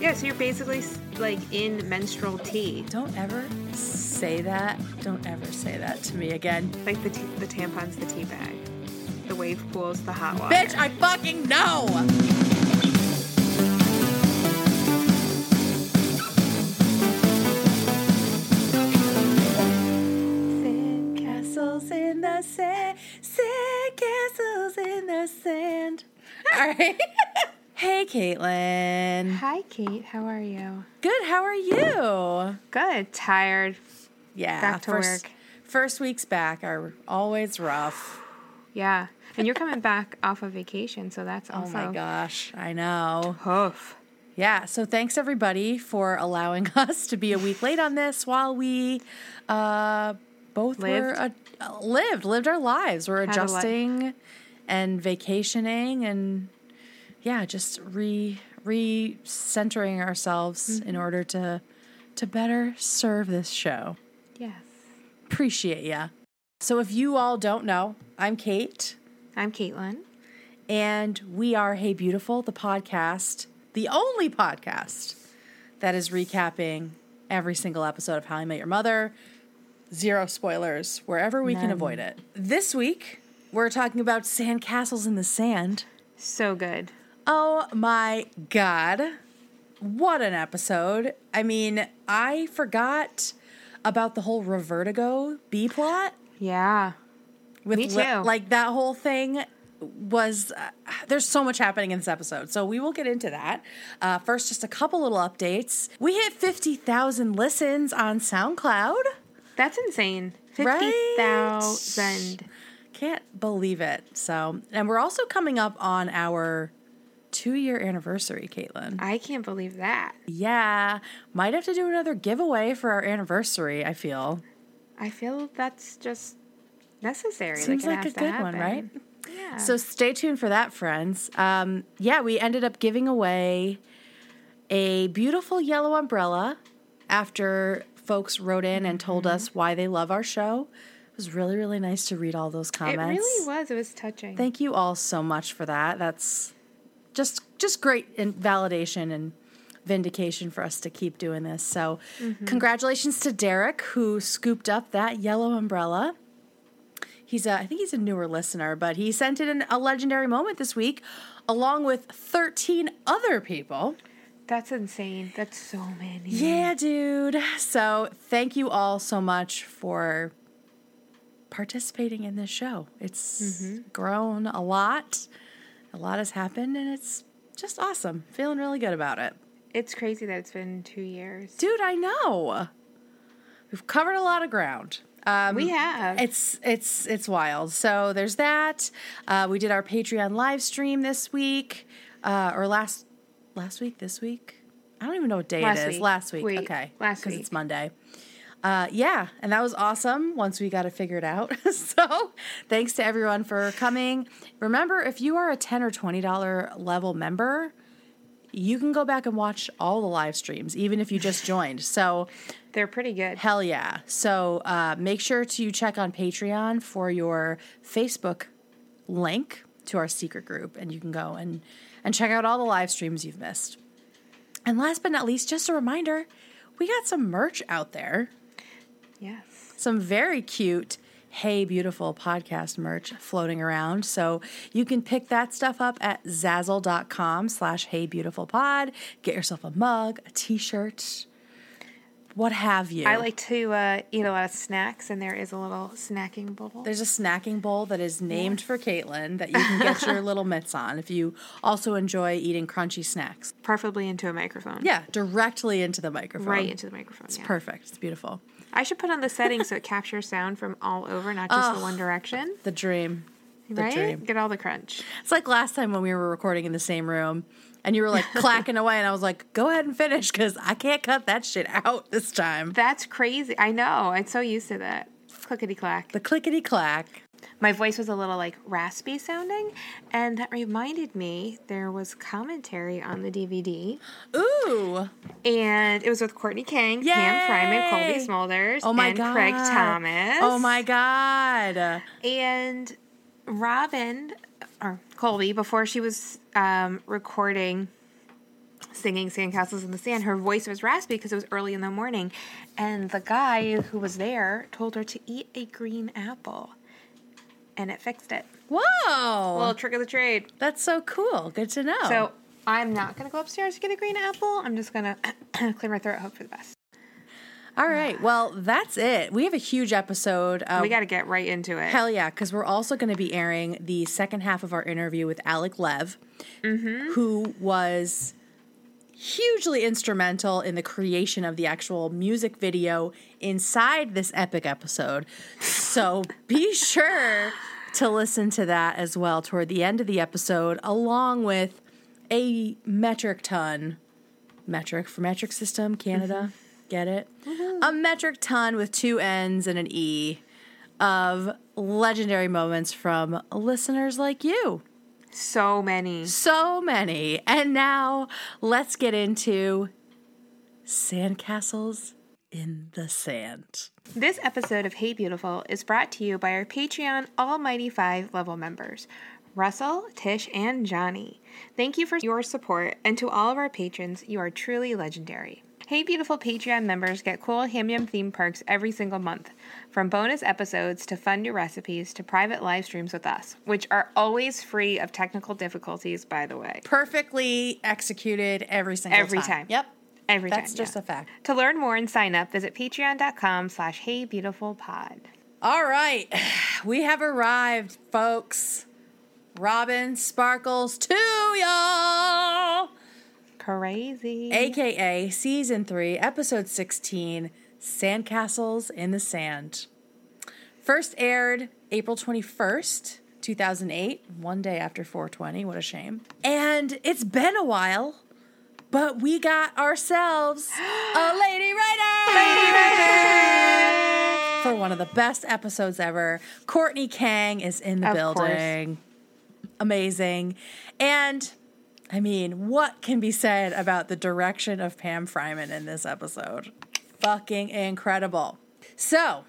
Yeah, so you're basically like in menstrual tea, Don't ever say that. Don't ever say that to me again. like the t- the tampon's the tea bag, the wave pool's the hot water. Bitch, I fucking know. In the sand. Sand castles in the sand. All right. hey, Caitlin. Hi, Kate. How are you? Good. How are you? Good. Tired. Yeah. Back to first, work. First weeks back are always rough. Yeah, and you're coming back off of vacation, so that's awesome. Oh my gosh. I know. tough. Yeah, so thanks everybody for allowing us to be a week late on this while we uh, both were Lived? uh, lived lived our lives. We're Had adjusting and vacationing and yeah, just re re-centering ourselves Mm-hmm. in order to to better serve this show. Yes. Appreciate ya. So if you all don't know, I'm Kate I'm Caitlin. and we are Hey Beautiful, the podcast, the only podcast that is recapping every single episode of How I Met Your Mother. Zero spoilers wherever we can avoid it. This week, we're talking about sandcastles in the sand. So good. Oh my God. What an episode. I mean, I forgot about the whole Revertigo B plot Yeah. with Me too. like that whole thing was uh, there's so much happening in this episode so we will get into that uh, first just a couple little updates we hit 50000 listens on soundcloud That's insane. Right? 50,000. can't believe it so and we're also coming up on our two year anniversary caitlin I can't believe that. yeah might have to do another giveaway for our anniversary i feel I feel that's just necessary. Seems it like a good one, right? Yeah. So stay tuned for that, friends. Um, yeah, we ended up giving away a beautiful yellow umbrella after folks wrote in and told Mm-hmm. us why they love our show. It was really, really nice to read all those comments. it really was. It was touching. Thank you all so much for that. That's just just great in validation and vindication for us to keep doing this. So, Mm-hmm. congratulations to Derek who scooped up that yellow umbrella. He's a, I think he's a newer listener, but he sent in a legendary moment this week, along with 13 other people. That's insane. That's so many. Yeah, dude. So thank you all so much for participating in this show. It's grown a lot. A lot has happened, and it's just awesome. Feeling really good about it. It's crazy that it's been two years. Dude, I know. We've covered a lot of ground. Um, we have. It's it's it's wild. So there's that. Uh, we did our Patreon live stream this week, uh, or last last week. This week, I don't even know what day Last it is. week. Last week. Wait, okay, last week. because it's Monday. Uh, yeah, and that was awesome. Once we got it figured out. so thanks to everyone for coming. Remember, if you are a 10 or twenty dollar level member. You can go back and watch all the live streams, even if you just joined. So, They're pretty good. Hell yeah. So uh, make sure to check on Patreon for your Facebook link to our secret group, and you can go and, and check out all the live streams you've missed. And last but not least, just a reminder we got some merch out there, Yes. some very cute. Hey Beautiful podcast merch floating around. So you can pick that stuff up at zazzle.com slash hey beautiful pod. Get yourself a mug, a t shirt, what have you. I like to uh, eat a lot of snacks, and there is a little snacking bowl. There's a snacking bowl that is named for Caitlin that you can get your little mitts on if you also enjoy eating crunchy snacks. preferably into a microphone. Yeah, directly into the microphone. Right into the microphone. It's yeah. perfect. It's beautiful. I should put on the settings so it captures sound from all over, not just the one direction. The dream. The right? dream. Get all the crunch. It's like last time when we were recording in the same room and you were like clacking away and I was like, go ahead and finish because I can't cut that shit out this time. That's crazy. I know. I'm so used to that. Clickety clack. The clickety clack. My voice was a little like raspy sounding, and that reminded me there was commentary on the DVD, Ooh. and it was with Courtney Kang, Pam Fryman, Cobie Yay! Smulders, Oh my and god. Craig Thomas. Oh my god. And Robin or Cobie before she was um, recording singing Sandcastles in the Sand. Her voice was raspy because it was early in the morning. And the guy who was there told her to eat a green apple. And it fixed it. Whoa. little trick of the trade. That's so cool. Good to know. So I'm not going to go upstairs to get a green apple. I'm just going to clear my throat, hope for the best. all right. Well, that's it. We have a huge episode. Uh, We got to get right into it. Hell yeah, because we're also going to be airing the second half of our interview with Alec Lev, who was hugely instrumental in the creation of the actual music video inside this epic episode. So be sure to listen to that as well toward the end of the episode, along with a metric ton metric for metric system, Canada. Mm-hmm. Get it? Mm-hmm. A metric ton with two N's and an E of legendary moments from listeners like you. So many. So many. And now let's get into sandcastles in the sand. This episode of Hey Beautiful is brought to you by our Patreon Almighty 5 level members Russell, Tish, and Johnny. Thank you for your support, and to all of our patrons, you are truly legendary. Hey Beautiful Patreon members get cool Ham Yum theme perks every single month, from bonus episodes to fun new recipes to private live streams with us, which are always free of technical difficulties, by the way. Perfectly executed every single Every time. time. Yep. Every That's time. That's just yeah. a fact. To learn more and sign up, visit patreon.com slash heybeautifulpod. All right. We have arrived, folks. Robin Sparkles to y'all. Crazy. AKA season 3, episode 16, Sandcastles in the Sand. First aired April 21st, 2008, one day after 420. What a shame. And it's been a while, but we got ourselves a lady writer. For one of the best episodes ever. Courtney Kang is in the Of course. building. Amazing. And I mean, what can be said about the direction of Pam Fryman in this episode? Fucking incredible. So,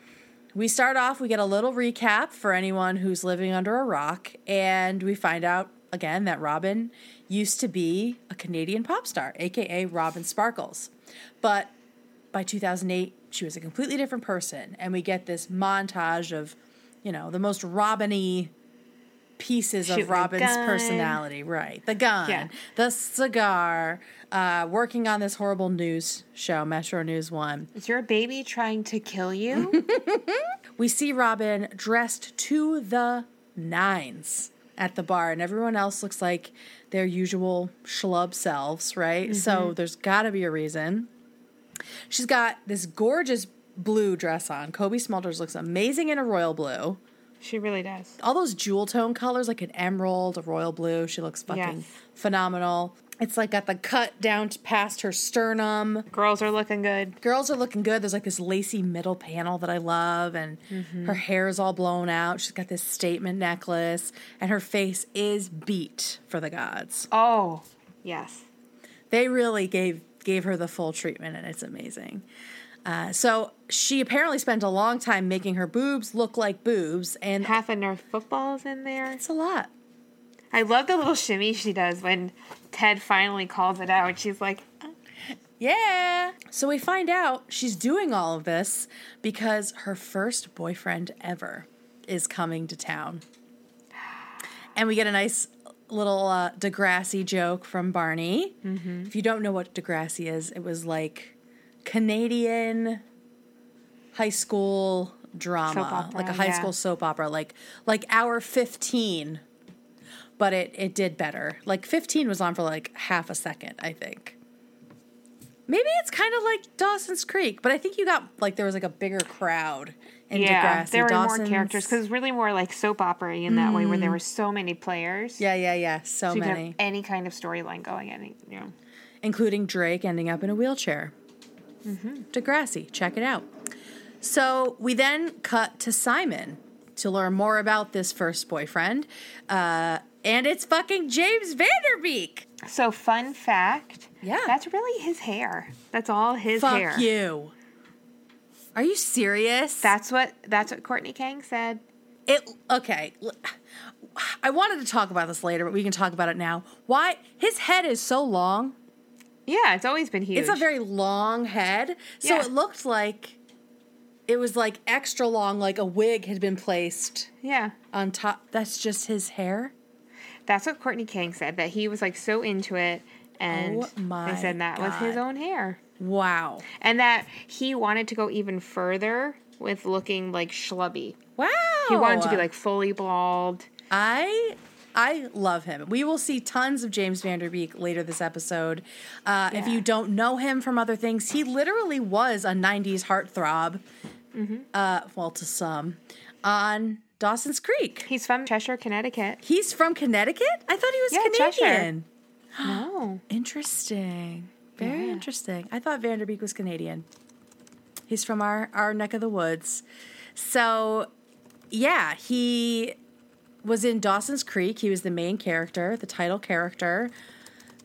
we start off, we get a little recap for anyone who's living under a rock, and we find out again that Robin used to be a Canadian pop star, aka Robin Sparkles. But by 2008, she was a completely different person, and we get this montage of, you know, the most Robin-y pieces Shooting of Robin's personality, right? The gun, Yeah. the cigar, uh, working on this horrible news show, Metro News One. Is your baby trying to kill you? We see Robin dressed to the nines at the bar, and everyone else looks like their usual schlub selves, right? So there's got to be a reason. She's got this gorgeous blue dress on. Cobie Smulders looks amazing in a royal blue. She really does. all those jewel tone colors, like an emerald, a royal blue. She looks fucking Yes. phenomenal. It's like got the cut down past her sternum. Girls are looking good. Girls are looking good. There's like this lacy middle panel that I love, and mm-hmm. her hair is all blown out. She's got this statement necklace, and her face is beat for the gods. Oh, yes. They really gave gave her the full treatment, and it's amazing. Uh, so she apparently spent a long time making her boobs look like boobs, and Half a Nerf football's in there. it's a lot. I love the little shimmy she does when Ted finally calls it out. And she's like, Yeah. So we find out she's doing all of this because her first boyfriend ever is coming to town. And we get a nice little uh, Degrassi joke from Barney. If you don't know what Degrassi is, it was like Canadian high school drama, opera, like a high yeah. school soap opera, like like Hour 15. But it, it did better. Like 15 was on for like half a second, I think. Maybe it's kind of like Dawson's Creek, but I think you got like there was like a bigger crowd in yeah, Degrassi. there were more Dawson's- characters because really more like soap opera in that way, where there mm. were so many players. Yeah, yeah, yeah. So, so many, have any kind of storyline going. Any, you know. including Drake ending up in a wheelchair. Mm-hmm. Degrassi, check it out. So we then cut to Simon to learn more about this first boyfriend, uh, and it's fucking James Van Der Beek. So fun fact. Yeah. That's really his hair. That's all his Fuck hair. you. Are you serious? That's what that's what Courtney Kang said. It okay. I wanted to talk about this later, but we can talk about it now. Why his head is so long? Yeah, it's always been huge. It's a very long head. So Yeah. it looked like it was like extra long, like a wig had been placed yeah. on top. That's just his hair. That's what Courtney Kang said. That he was like so into it, and Oh my they said that was his own hair, Wow. and that he wanted to go even further with looking like schlubby. Wow. He wanted to be like fully bald. I I love him. We will see tons of James Van Der Beek later this episode. Uh, If you don't know him from other things, he literally was a '90s heartthrob. Mm-hmm. Uh, well, to some, on Dawson's Creek. He's from Cheshire, Connecticut. He's from Connecticut. I thought he was Yeah, Cheshire. Canadian. No. Interesting. Very Yeah. interesting. I thought Van Der Beek was Canadian. He's from our, our neck of the woods. So, yeah, he was in Dawson's Creek. He was the main character, the title character,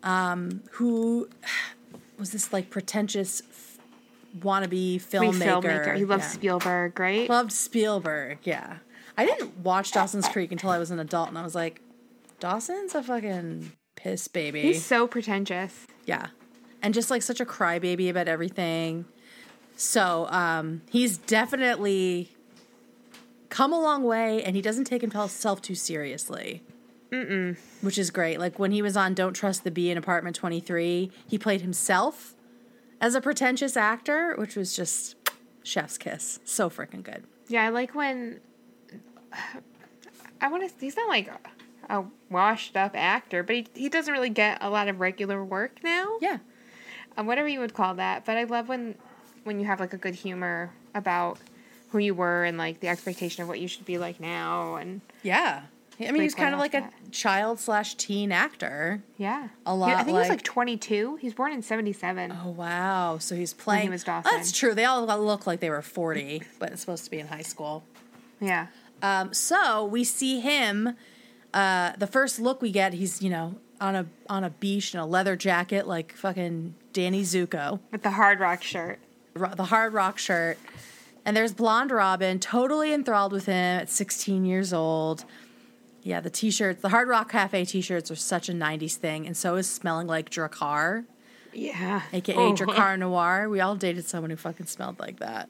um, who was this like pretentious f- wannabe filmmaker. filmmaker. He loved Yeah. Spielberg, right? Loved Spielberg, yeah. I didn't watch Dawson's Creek until I was an adult, and I was like, Dawson's a fucking piss baby. He's so pretentious. Yeah. And just like such a crybaby about everything. So um, he's definitely come a long way and he doesn't take himself too seriously. Mm-mm. Which is great. Like when he was on Don't Trust the Bee in Apartment 23, he played himself as a pretentious actor, which was just chef's kiss. So freaking good. Yeah, I like when I want to. He's not like a washed up actor, but he he doesn't really get a lot of regular work now. Yeah. uh, whatever you would call that. But I love when when you have like a good humor about who you were and like the expectation of what you should be like now. And Yeah. I mean, he's kind of like a child slash teen actor. yeah, A He- lot I think he was like- like 22. He's born in 77. Oh wow! So he's playing. was Dawson. That's true. They all look like they were forty, but it's supposed to be in high school. Yeah, Um, so we see him. Uh, the first look we get, he's you know on a on a beach in a leather jacket, like fucking Danny Zuko, with the Hard Rock shirt. ro- the hard rock shirt. And there's blonde Robin, totally enthralled with him at 16 years old. Yeah, the t-shirts, the Hard Rock Cafe t-shirts are such a 90s thing, and so is smelling like Drakkar. Yeah, aka Oh. Drakkar Noir. We all dated someone who fucking smelled like that.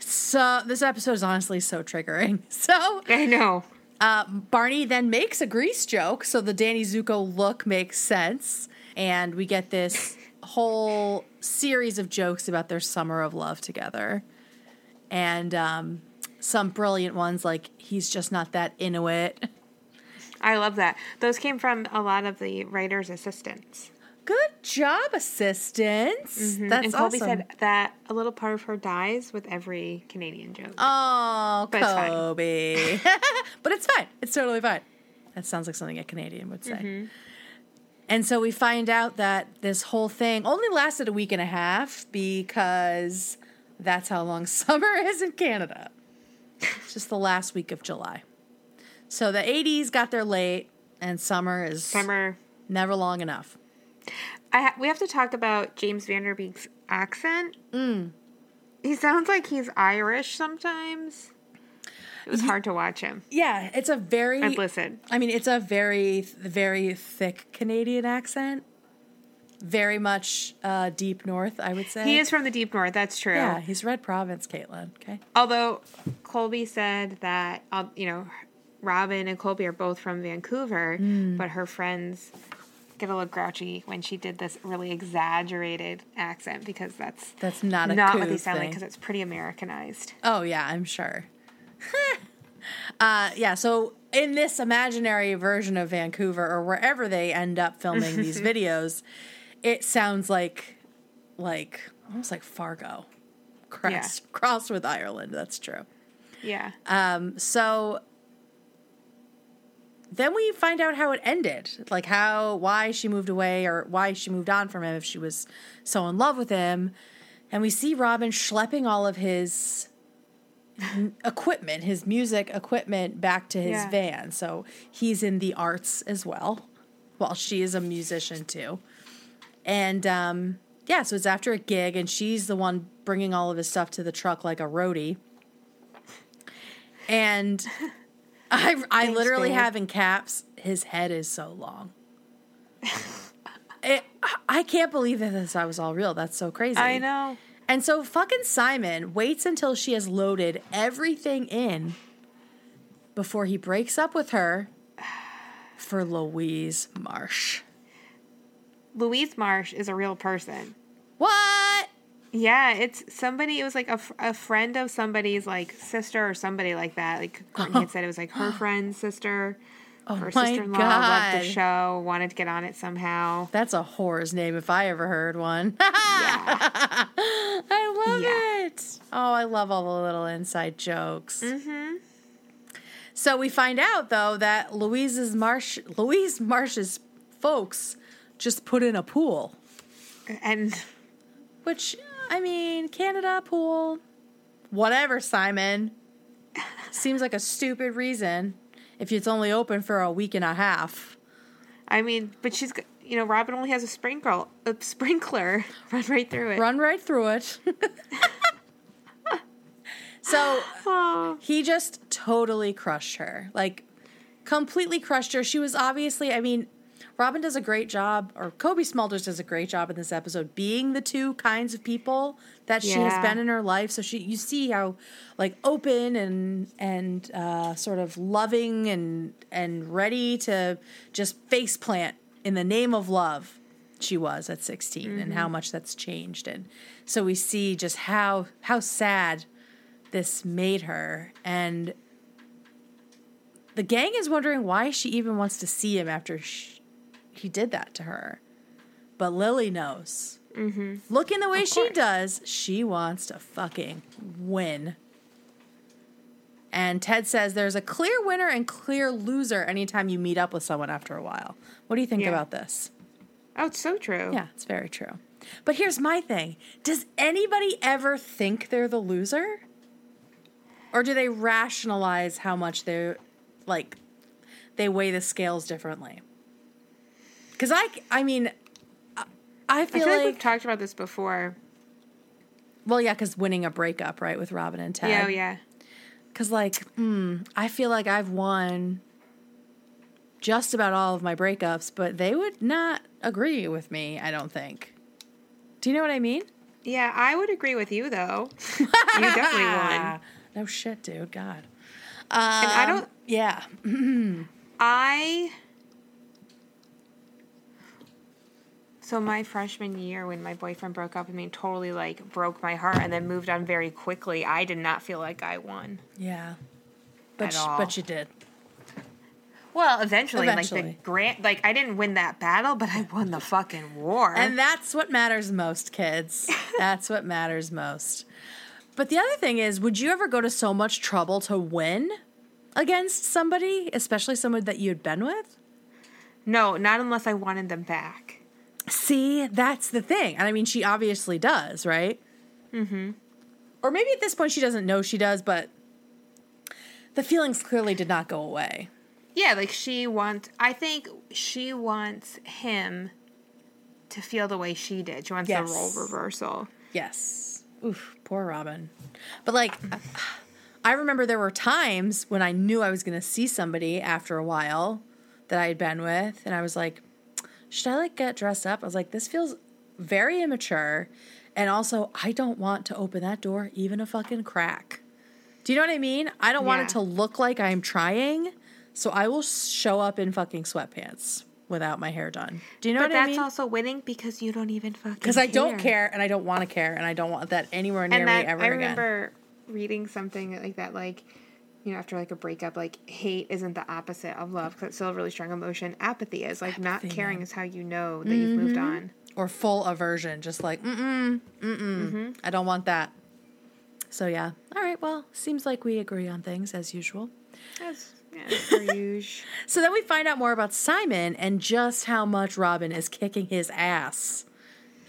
So this episode is honestly so triggering. So I know. uh, Barney then makes a grease joke, so the Danny Zuko look makes sense, and we get this whole series of jokes about their summer of love together, and um, some brilliant ones like he's just not that Inuit. I love that. Those came from a lot of the writers' assistants. Good job, assistants. That's Mm-hmm. and Cobie awesome. said that a little part of her dies with every Canadian joke. Oh, But it's fine. But it's fine. It's totally fine. That sounds like something a Canadian would say. Mm-hmm. And so we find out that this whole thing only lasted a week and a half because that's how long summer is in Canada. It's just the last week of July. So the 80s got there late, and summer is Summer. never long enough. I ha- we have to talk about James Van Der Beek's accent. Mm. He sounds like he's Irish sometimes. It was hard to watch him Yeah, it's a very. and listen. I mean, it's a very, very thick Canadian accent. Very much uh, deep north, I would say. He is from the deep north. That's true. Yeah, he's Red Province, Caitlin. Okay. Although Cobie said that uh, you know, Robin and Cobie are both from Vancouver, but her friends get a little grouchy when she did this really exaggerated accent because that's That's not a not what they sound like because it's pretty Americanized. Oh yeah, I'm sure. uh, yeah. So in this imaginary version of Vancouver or wherever they end up filming these videos, it sounds like, like almost like Fargo, crossed crossed with Ireland. That's true. Yeah. Um, so then we find out how it ended, like how why she moved away or why she moved on from him if she was so in love with him, and we see Robin schlepping all of his equipment, his music equipment, back to his Yeah. van. So he's in the arts as well, while she is a musician too. And um, yeah, so it's after a gig, and she's the one bringing all of his stuff to the truck like a roadie. And I, I Thanks, literally babe. have in caps, his head is so long. it, I can't believe that this was all real. That's so crazy. I know. And so fucking Simon waits until she has loaded everything in before he breaks up with her for Louise Marsh. Louise Marsh is a real person. What? Yeah, it's somebody. It was like a, a friend of somebody's like sister or somebody like that. Like Courtney had said, it was like her friend's sister. Oh her sister in law loved the show, wanted to get on it somehow. That's a whore's name if I ever heard one. I love Yeah. it. Oh, I love all the little inside jokes. Mm-hmm. So we find out though that Louise's Marsh Louise Marsh's folks just put in a pool. And Which I mean, Canada pool. Whatever, Simon. Seems like a stupid reason if it's only open for a week and a half. I mean, but she's you know Robin only has a sprinkler, a sprinkler run right through it. Run right through it. so Oh, he just totally crushed her. Like completely crushed her. She was obviously, I mean, Robin does a great job, or Cobie Smulders does a great job in this episode, being the two kinds of people that she has been in her life. So she, you see how, like, open and and uh, sort of loving and and ready to just face plant in the name of love. She was at 16, and how much that's changed, and so we see just how how sad this made her, and the gang is wondering why she even wants to see him after sh he did that to her. But Lily knows. Mm-hmm. Looking the way she does, she wants to fucking win. And Ted says there's a clear winner and clear loser anytime you meet up with someone after a while. What do you think Yeah. about this? oh, it's so true. Yeah, it's very true. But here's my thing Does anybody ever think they're the loser? Or do they rationalize how much they're like, they weigh the scales differently? Because I, I mean, I- I I feel, feel like, like, we've talked about this before. well, yeah, because winning a breakup, right, with Robin and Ted. Yeah, oh, yeah. Because, like, mm, I feel like I've won just about all of my breakups, but they would not agree with me, I don't think. Do you know what I mean? Yeah, I would agree with you though. you definitely won. No shit, dude. God. And I Um, don't. Yeah. I. So my freshman year, when my boyfriend broke up with me, totally like broke my heart, and then moved on very quickly. I did not feel like I won. Yeah. But sh- but you did. Well, eventually, like Eventually. the grant, like I didn't win that battle, but I won the fucking war. And that's what matters most, kids. that's what matters most. But the other thing is, would you ever go to so much trouble to win against somebody, especially someone that you had been with? no, not unless I wanted them back. See, that's the thing. And I mean, she obviously does, right? Mm-hmm. Or maybe at this point she doesn't know she does, but the feelings clearly did not go away. Yeah, like she wants. I think she wants him to feel the way she did. She wants Yes. the role reversal. Yes. Oof, poor Robin. But like, I remember there were times when I knew I was going to see somebody after a while that I had been with, and I was like, should I like get dressed up? I was like, this feels very immature. And also, I don't want to open that door even a fucking crack. Do you know what I mean? I don't want it to look like I'm trying, so I will show up in fucking sweatpants without my hair done. Do you know But what I mean that's also winning because you don't even fucking. Because I don't care and I don't want to care and I don't want that anywhere near that me ever again. I again. remember reading something like that, like you know, after like a breakup, like hate isn't the opposite of love because it's still a really strong emotion. Apathy is like not caring is how you know that you've moved on. Or full aversion, just like, mm-mm, mm-mm, Mm-hmm. I don't want that. So yeah. All right, well, seems like we agree on things as usual. That's yeah, usual. So then we find out more about Simon and just how much Robin is kicking his ass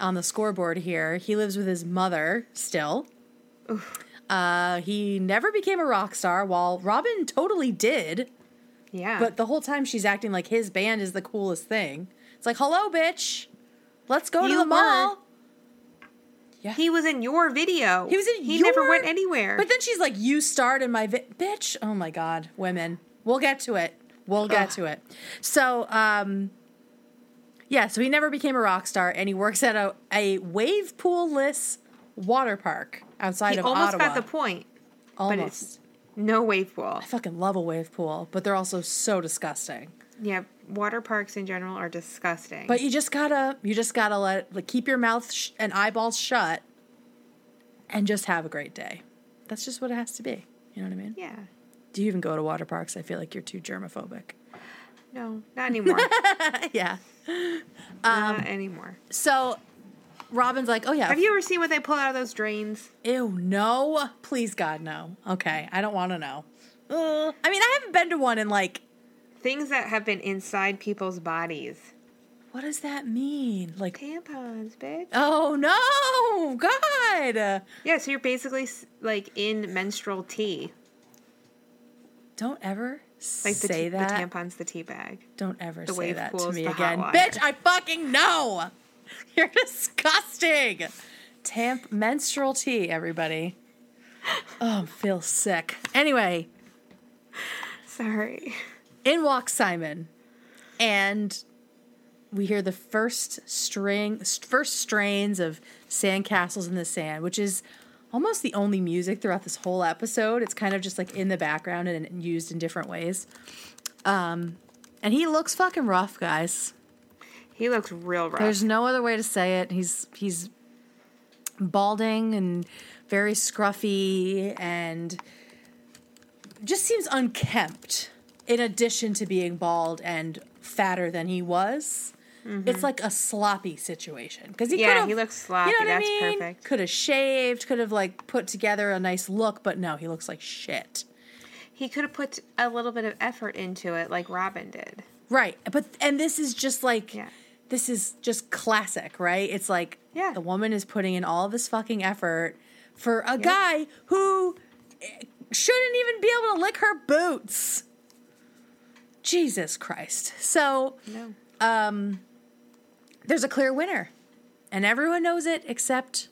on the scoreboard here. He lives with his mother still. Uh, he never became a rock star, while Robin totally did. Yeah, But the whole time she's acting like his band is the coolest thing. It's like, hello, bitch. Let's go to the were. mall. he was in your video. He was in He your- never went anywhere. But then she's like, you starred in my vi-. bitch. Oh my God, women. We'll get to it. We'll get Ugh. to it. So, um, Yeah, so he never became a rock star, and he works at a, a wave pool less water park outside He of almost Ottawa. got the point, almost. but it's no wave pool. I fucking love a wave pool, but they're also so disgusting. Yeah, water parks in general are disgusting. But you just gotta, you just gotta let like keep your mouth sh- and eyeballs shut, and just have a great day. That's just what it has to be. You know what I mean? yeah, Do you even go to water parks? I feel like you're too germophobic. no, not anymore. yeah. not um, anymore. So Robin's like, oh yeah. Have you ever seen what they pull out of those drains? Ew, no. Please, God, no. Okay, I don't want to know. Uh, I mean, I haven't been to one in like, Things that have been inside people's bodies. what does that mean? Like, Tampons, bitch. oh no, God. Yeah, so you're basically like in menstrual tea. Don't ever Like the, say that. the tampons, the tea bag. Don't ever The say that to me again. Bitch, I fucking know. You're disgusting. Tamp menstrual tea, everybody. Oh, I feel sick. Anyway, Sorry. in walks Simon, and we hear the first string, first strains of "Sandcastles in the Sand," which is almost the only music throughout this whole episode. It's kind of just like in the background and used in different ways. Um, and he looks fucking rough, guys. He looks real rough. There's no other way to say it. He's he's balding and very scruffy and just seems unkempt. In addition to being bald and fatter than he was, it's like a sloppy situation because he Mm-hmm. Yeah, he looks sloppy. You know what That's I mean? perfect. Could have shaved. Could have like put together a nice look, but no, he looks like shit. he could have put a little bit of effort into it, like Robin did. Right. But and this is just like Yeah. This is just classic, right? It's like Yeah. the woman is putting in all this fucking effort for a guy who eh, shouldn't even be able to lick her boots. Jesus Christ. So, No. um there's a clear winner. And everyone knows it except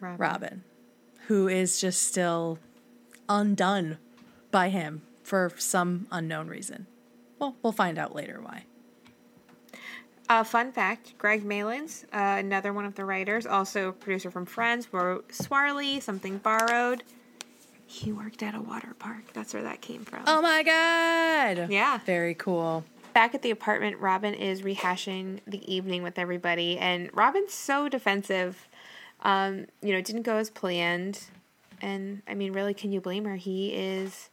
Robin. Robin, who is just still undone by him for some unknown reason. Well, we'll find out later why. Uh, fun fact Greg Malins, uh, another one of the writers, also producer from Friends, wrote Swarley, Something Borrowed. He worked at a water park. That's where that came from. Oh my god. Yeah. Very cool. Back at the apartment, Robin is rehashing the evening with everybody, and Robin's so defensive. Um, you know, it didn't go as planned. And I mean, really, can you blame her? He is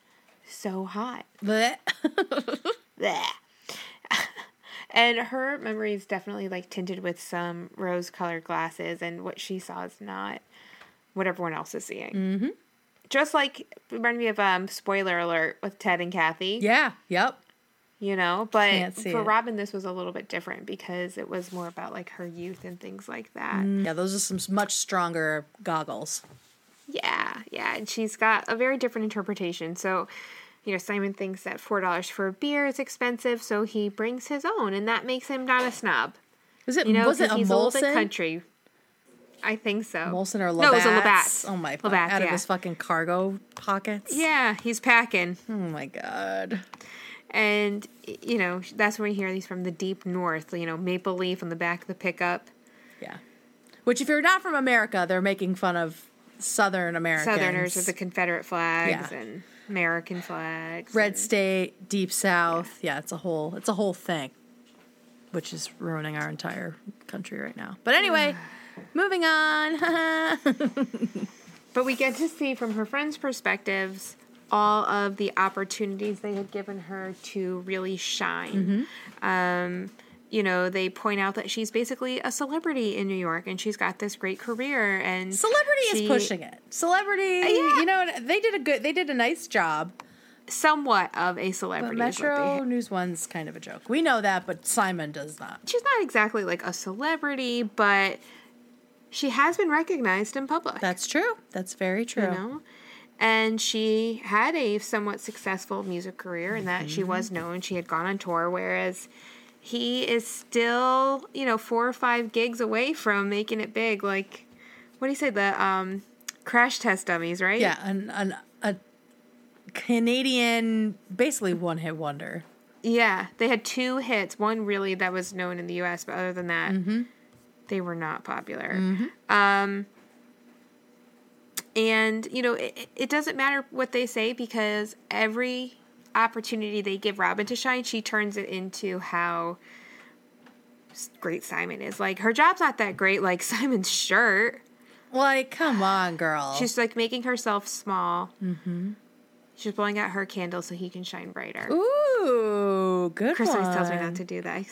so hot. Blech. Bleh. and her memory is definitely like tinted with some rose colored glasses, and what she saw is not what everyone else is seeing. Mm-hmm. Just like reminded me of um spoiler alert with Ted and Kathy. yeah. Yep. You know, but for it. Robin, this was a little bit different because it was more about like her youth and things like that. Yeah, those are some much stronger goggles. Yeah, yeah, and she's got a very different interpretation. So, you know, Simon thinks that four dollars for a beer is expensive, so he brings his own, and that makes him not a snob. Was it You know, was it a he's a little bit Molson? country. I think so. Molson or Labatt's? No, it was a Labatt's. Oh my Labatt's, out of his fucking cargo pockets. Yeah, he's packing, Oh my god. and you know that's where we hear these from the deep north. You know, maple leaf on the back of the pickup. Yeah. Which if you're not from America, they're making fun of Southern Americans. Southerners with the Confederate flags Yeah. and American flags. Red state, deep south. Yeah. it's a whole it's a whole thing. Which is ruining our entire country right now. But anyway, moving on. But we get to see from her friends' perspectives all of the opportunities they had given her to really shine. Mm-hmm. Um, you know, they point out that she's basically a celebrity in New York and she's got this great career and Celebrity she- is pushing it. Celebrity, uh, yeah. you know, they did a good they did a nice job. somewhat of a celebrity. they Metro News One's kind of a joke. We know that, but Simon does not. she's not exactly like a celebrity, but she has been recognized in public. That's true. That's very true. you know and she had a somewhat successful music career in that she was mm-hmm. known she had gone on tour whereas he is still you know four or five gigs away from making it big like what do you say the um crash test dummies right Yeah, an, an a Canadian basically one hit wonder. Yeah, they had two hits. One really that was known in the U.S., but other than that, they were not popular. Um, and you know, it, it doesn't matter what they say because every opportunity they give Robin to shine, she turns it into how great Simon is. Like her job's not that great. Like Simon's shirt, Like, come on, girl. she's like making herself small. Mm-hmm. She's blowing out her candle so he can shine brighter. Ooh, good Chris always one. tells me not to do that.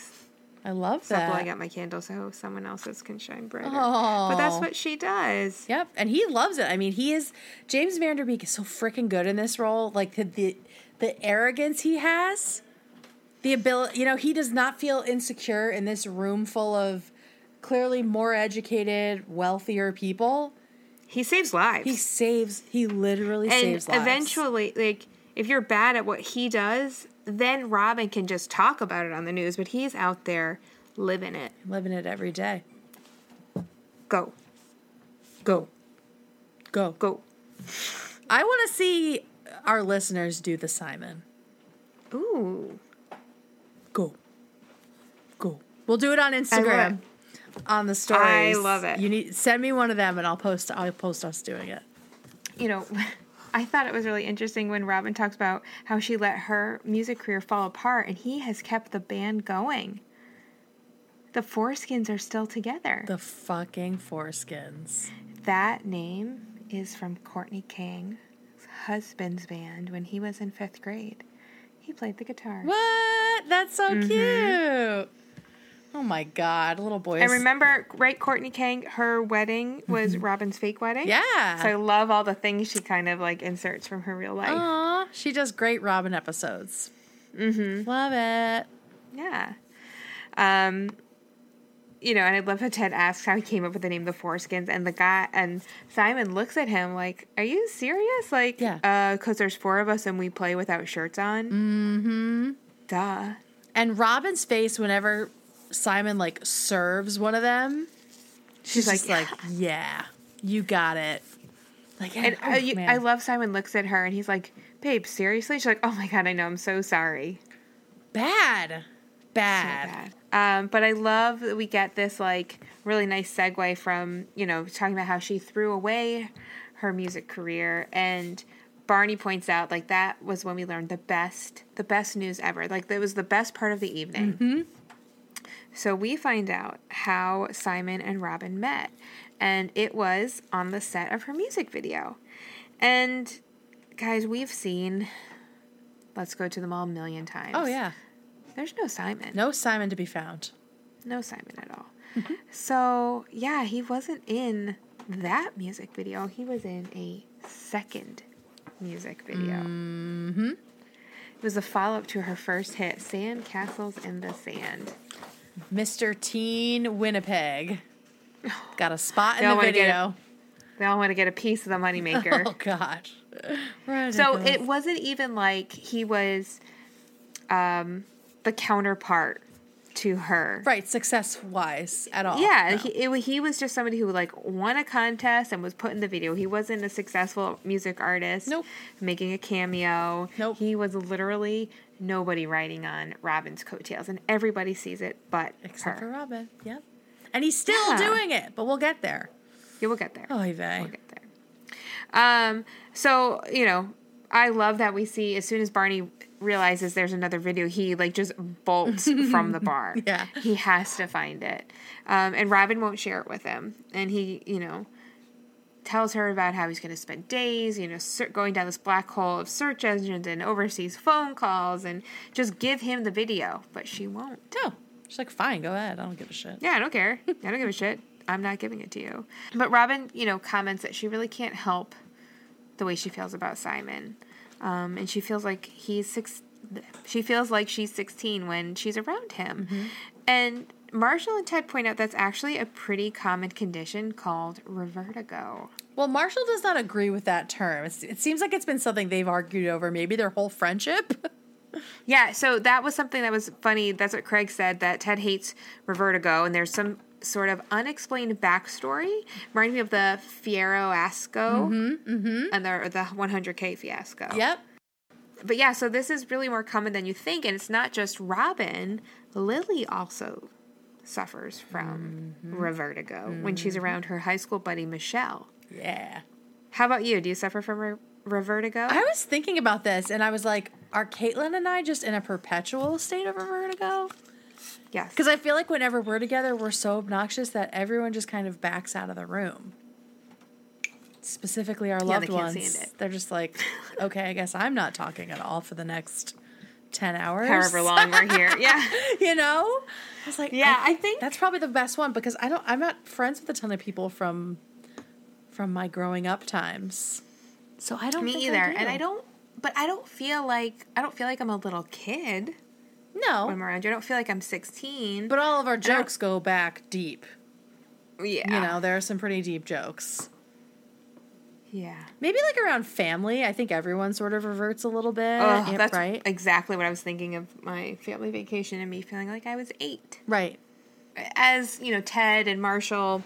I love Stop that. blowing out my candle so someone else's can shine brighter. Oh. But that's what she does. Yep, and he loves it. I mean, he is James Van Der Beek is so freaking good in this role. Like the the, the arrogance he has, the ability. You know, he does not feel insecure in this room full of clearly more educated, wealthier people. He saves lives. He saves. He literally and saves lives. eventually, like, if you're bad at what he does, then Robin can just talk about it on the news, but he's out there living it. living it every day. Go. Go. Go. Go. I want to see our listeners do the Simon. Ooh. Go. Go. We'll do it on Instagram. On the stories. I love it. You need send me one of them and I'll post I'll post us doing it. You know, I thought it was really interesting when Robin talks about how she let her music career fall apart and he has kept the band going. The Foreskins are still together. The fucking foreskins. That name is from Courtney Kang's husband's band when he was in fifth grade. He played the guitar. What? That's so Mm-hmm. cute. Oh my god, little boys. And remember, right, Courtney Kang, her wedding was Robin's fake wedding. Yeah. So I love all the things she kind of like inserts from her real life. Aw, she does great Robin episodes. Mm-hmm. Love it. Yeah. Um, you know, and I love how Ted asks how he came up with the name the Foreskins, and the guy and Simon looks at him like, "Are you serious? Like, Yeah. uh, because there's four of us and we play without shirts on. Mm-hmm. Duh. And Robin's face whenever Simon like serves one of them, she's, She's like, just like, "Yeah, you got it." Like, And oh, uh, you. I love Simon looks at her and he's like, "Babe, seriously?" She's like, "Oh my god, I know. I'm so sorry." bad, So bad. Um, but I love that we get this like really nice segue from you know talking about how she threw away her music career and Barney points out like that was when we learned the best the best news ever like that was the best part of the evening. So we find out how Simon and Robin met and it was on the set of her music video. And guys, we've seen Let's Go to the Mall a million times. Oh yeah, There's no Simon. no Simon to be found. No Simon at all. So, yeah, he wasn't in that music video. He was in a second music video. Mm-hmm. It was a follow up to her first hit, Sand Castles in the Sand. Mr. Teen Winnipeg got a spot in the video. They all want to get a piece of the moneymaker. Oh God. so it wasn't even like he was um, the counterpart to her. right success wise at all. Yeah, No. he, it, he was just somebody who like won a contest and was put in the video. He wasn't a successful music artist. Nope. Making a cameo. Nope. He was literally nobody riding on Robin's coattails, and everybody sees it but except for. Robin. Yep. And he's still Yeah. doing it, but we'll get there. Yeah, we'll get there. Oh, We'll get there. Um. So you know, I love that we see as soon as Barney realizes there's another video, he like just bolts from the bar. Yeah. He has to find it. Um, and Robin won't share it with him. And he, you know, tells her about how he's going to spend days, you know, ser- going down this black hole of search engines and overseas phone calls and just give him the video. But she won't. No. She's like, fine, go ahead. I don't give a shit. Yeah, I don't care. I don't give a shit. I'm not giving it to you. But Robin, you know, comments that she really can't help the way she feels about Simon. Um, and she feels like he's six. She feels like she's 16 when she's around him. And Marshall and Ted point out that's actually a pretty common condition called revertigo. Well, Marshall does not agree with that term. It's, it seems like it's been something they've argued over maybe their whole friendship. Yeah, so that was something that was funny. That's what Craig said that Ted hates revertigo, and there's some sort of unexplained backstory. Reminding me of the Fiero Asco mm-hmm, mm-hmm. and the, the 100K fiasco. yep. but yeah, so this is really more common than you think, and it's not just Robin. Lily also suffers from mm-hmm. revertigo when she's around her high school buddy Michelle. Yeah. How about you? Do you suffer from re- revertigo? I was thinking about this and I was like, are Caitlin and I just in a perpetual state of vertigo? Yes. Because I feel like whenever we're together, we're so obnoxious that everyone just kind of backs out of the room. Specifically, our Yeah, loved they ones. They're just like, okay, I guess I'm not talking at all for the next 10 hours. however long we're here. Yeah. you know? I was like, Yeah, I think- that's probably the best one because I don't, I'm not friends with a ton of people from, from my growing up times. So I don't Me think either. I do. and I don't but I don't feel like I don't feel like I'm a little kid when No. I'm around you. I don't feel like I'm 16. But all of our jokes go back deep. yeah. You know, there are some pretty deep jokes. Yeah. Maybe like around family, I think everyone sort of reverts a little bit, Oh, yeah, that's right? exactly what I was thinking of my family vacation and me feeling like I was 8. Right. as you know, Ted and Marshall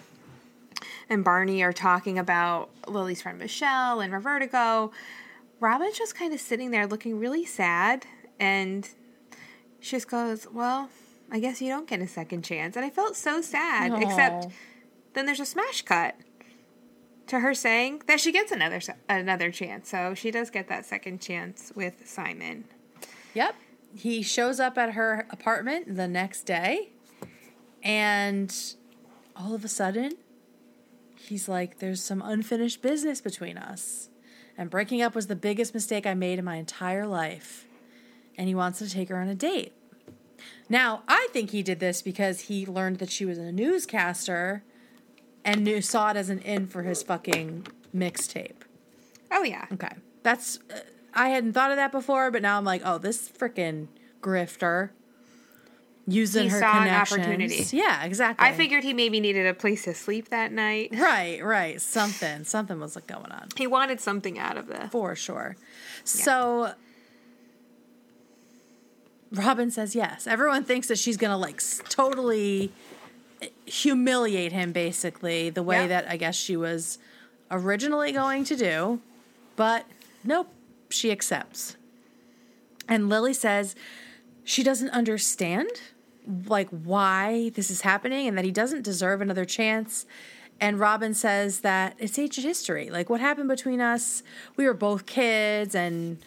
and Barney are talking about Lily's friend Michelle and revertigo, Robin's just kind of sitting there looking really sad, and she just goes, "Well, I guess you don't get a second chance." And I felt so sad. Except then there's a smash cut to her saying that she gets another another chance. So she does get that second chance with Simon. Yep. He shows up at her apartment the next day, and all of a sudden, he's like, There's some unfinished business between us. And breaking up was the biggest mistake I made in my entire life. And he wants to take her on a date. Now, I think he did this because he learned that she was a newscaster and knew, saw it as an in for his fucking mixtape. Oh yeah, Okay. That's uh, I hadn't thought of that before, but now I'm like, oh, this freaking grifter using He her saw an connections. opportunity. Yeah, exactly. I figured he maybe needed a place to sleep that night. Right, right. Something, something was like going on He wanted something out of the. for sure. So Robin says yes. Everyone thinks that she's gonna like totally humiliate him, basically the way Yeah. that I guess she was originally going to do, but nope, she accepts. And Lily says she doesn't understand like why this is happening and that he doesn't deserve another chance. And Robin says that it's ancient history. Like what happened between us, we were both kids and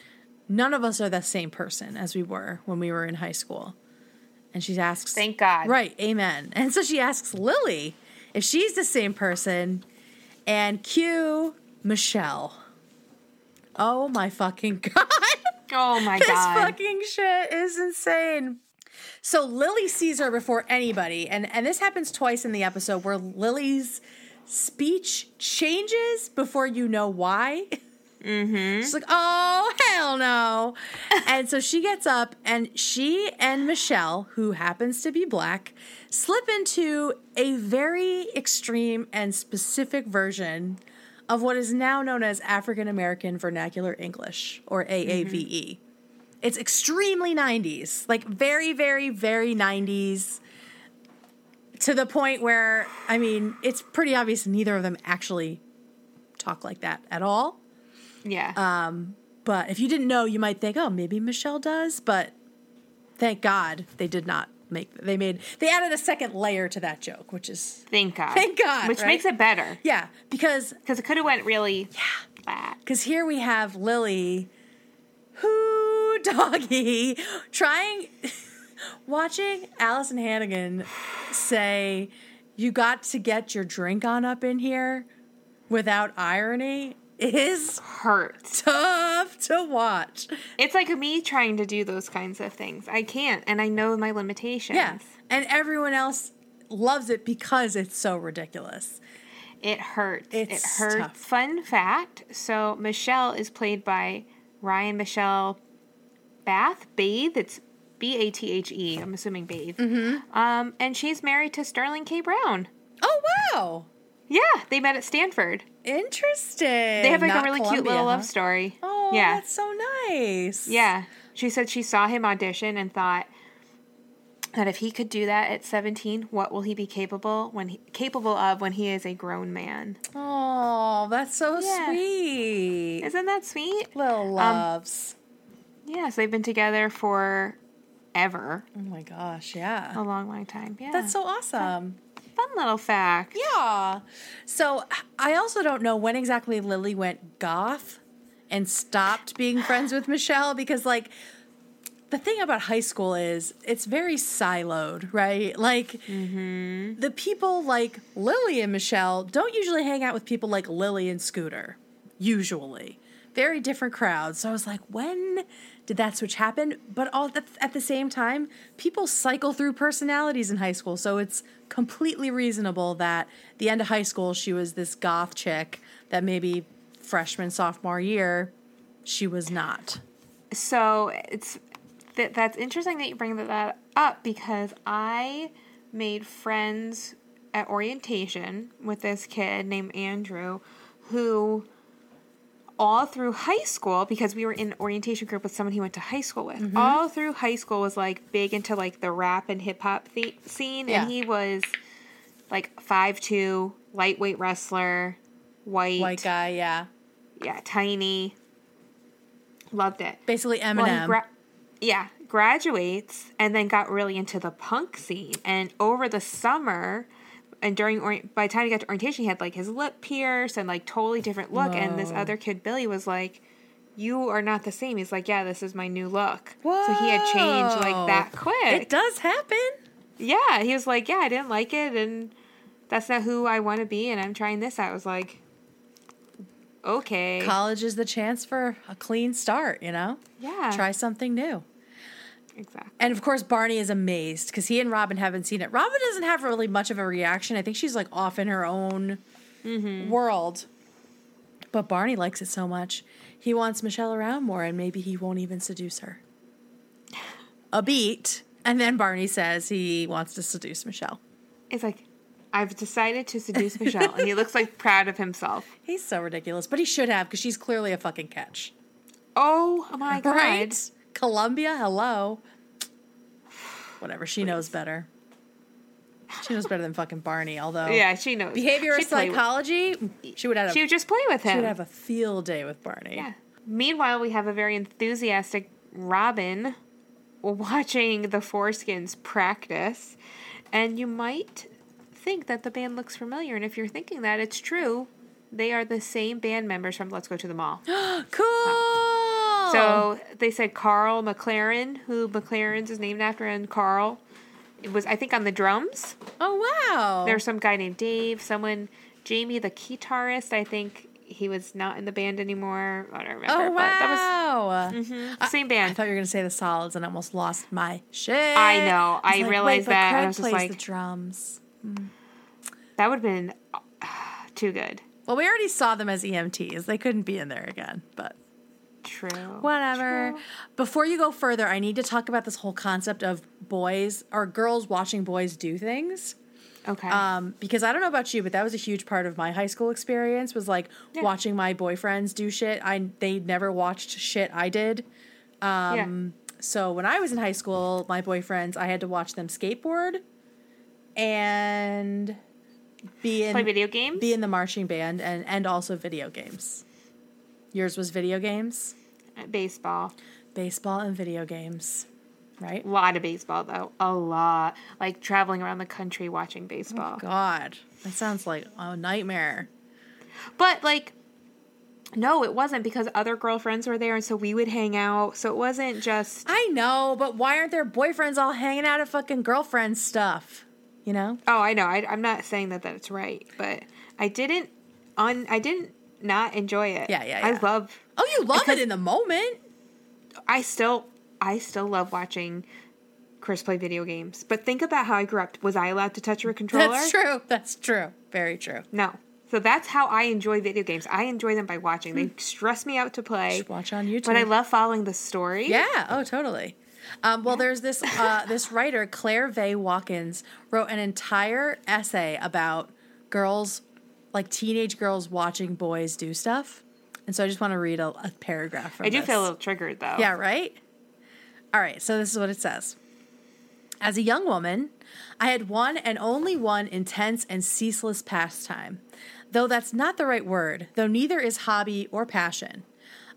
none of us are the same person as we were when we were in high school. And she asks Thank God. Right, amen. And so she asks Lily if she's the same person and cue Michelle. Oh my fucking god. Oh my This god. This fucking shit is insane. So Lily sees her before anybody, and and this happens twice in the episode where Lily's speech changes before you know why. Mm-hmm. She's like, "Oh hell no!" and so she gets up, and she and Michelle, who happens to be black, slip into a very extreme and specific version of what is now known as African American Vernacular English, or AAVE. It's extremely 90s, like very, very, very 90s, to the point where, I mean, it's pretty obvious neither of them actually talk like that at all. Yeah. Um, But if you didn't know, you might think, oh, maybe Michelle does. But thank God they did not make, they made, they added a second layer to that joke, which is, thank God. thank God, Which right? makes it better yeah, because because it could have went really flat. Because here we have Lily, who doggy, trying, watching Alyson Hannigan say, You got to get your drink on up in here without irony is Hurts. tough to watch. It's like me trying to do those kinds of things. I can't, and I know my limitations. Yeah. And everyone else loves it because it's so ridiculous. It hurts. it hurts. tough. Fun fact so Michelle is played by Ryan Michelle Bath. Bathe. It's B A T H E. I'm assuming Bathe. Mm-hmm. Um, and she's married to Sterling K. Brown. Oh, wow. Yeah, they met at Stanford. Interesting. They have like a really cute little love story. Oh, yeah. that's so nice. Yeah. She said she saw him audition and thought that if he could do that at 17, what will he be capable when he, capable of when he is a grown man? Oh, that's so Yeah. sweet. Isn't that sweet? Little um, loves. Yeah, so they've been together for ever. Oh my gosh, yeah. A long, long time. Yeah. That's so awesome. Fun little fact. Yeah. So I also don't know when exactly Lily went goth and stopped being friends with Michelle because, like, the thing about high school is it's very siloed, right? Like, mm-hmm. the people like Lily and Michelle don't usually hang out with people like Lily and Scooter, usually. Very different crowds. So I was like, when did that switch happen? But all at, at the same time, people cycle through personalities in high school. So it's completely reasonable that the end of high school, she was this goth chick that maybe freshman, sophomore year, she was not. So it's that that's interesting that you bring that up because I made friends at orientation with this kid named Andrew who all through high school because we were in orientation group with someone he went to high school with. Mm-hmm. All through high school was like big into like the rap and hip hop the- scene Yeah. and he was like five two, lightweight wrestler, white, White guy, yeah. yeah, tiny. Loved it. Basically Eminem. Well, gra- yeah, graduates and then got really into the punk scene. And over the summer, and during ori- by the time he got to orientation, he had like his lip pierced and like totally different look. And this other kid, Billy, was like, "You are not the same." He's like, "Yeah, this is my new look." So he had changed like that quick. It does happen. Yeah, he was like, "Yeah, I didn't like it, and that's not who I want to be, and I'm trying this out." I was like, "Okay, College is the chance for a clean start, you know? yeah, Try something new. Exactly." And of course, Barney is amazed because he and Robin haven't seen it. Robin doesn't have really much of a reaction. I think she's like off in her own mm-hmm. world. But Barney likes it so much. He wants Michelle around more and maybe he won't even seduce her. A beat. And then Barney says he wants to seduce Michelle. It's like, I've decided to seduce Michelle, and he looks like proud of himself. He's so ridiculous, but he should have because she's clearly a fucking catch. Oh my god! Columbia, hello. Whatever, she knows better. She knows better than fucking Barney, although Yeah, she knows. with- psychology, she would have She would just play with him. she would have a field day with Barney. yeah. Meanwhile, we have a very enthusiastic Robin watching the Foreskins practice, and you might think that the band looks familiar. And if you're thinking that, it's true. They are the same band members from Let's Go to the Mall. Cool. So they said Carl McLaren, who McLaren's is named after, and Carl it was I think on the drums. oh wow. There's some guy named Dave, someone Jamie the guitarist. I think he was not in the band anymore. I don't remember. oh But that wow. was mhm, same band. I thought you were gonna say the solids, and I almost lost my shit. I know. I was like, realized that, and I was just plays like- the drums. that would have been uh, too good. Well, we already saw them as EMTs. They couldn't be in there again, but True. whatever. True. Before you go further, I need to talk about this whole concept of boys or girls watching boys do things. Okay. Um, because I don't know about you, but that was a huge part of my high school experience was like Yeah. watching my boyfriends do shit. I they never watched shit I did. Um, So when I was in high school, my boyfriends, I had to watch them skateboard and be in Play video games. be in the marching band and and also video games. Yours was video games, uh, baseball. baseball and video games, right? A lot of baseball though. A lot. Like traveling around the country watching oh baseball. God, that sounds like a nightmare. But like no, it wasn't because other girlfriends were there and so we would hang out. So it wasn't just I know, but why aren't their boyfriends all hanging out at fucking girlfriend stuff? You know? Oh, I know. I, I'm not saying that that's right, but I didn't on I didn't not enjoy it. Yeah, yeah, I love Oh, you love it in the moment. I still I still love watching Chris play video games. But think about how I grew up. Was I allowed to touch a controller? That's true. That's true. Very true. No. So that's how I enjoy video games. I enjoy them by watching. They Hmm. stress me out to play. Should watch on YouTube. But I love following the story. Yeah. Oh, totally. Um, well, there's this uh, this writer Claire Vaye Watkins wrote an entire essay about girls, like teenage girls, watching boys do stuff, and so I just want to read a, a paragraph from. I do this. feel a little triggered though. Yeah, right? All right, so this is what it says. As a young woman, I had one and only one intense and ceaseless pastime. Though that's not the right word, though neither is hobby or passion.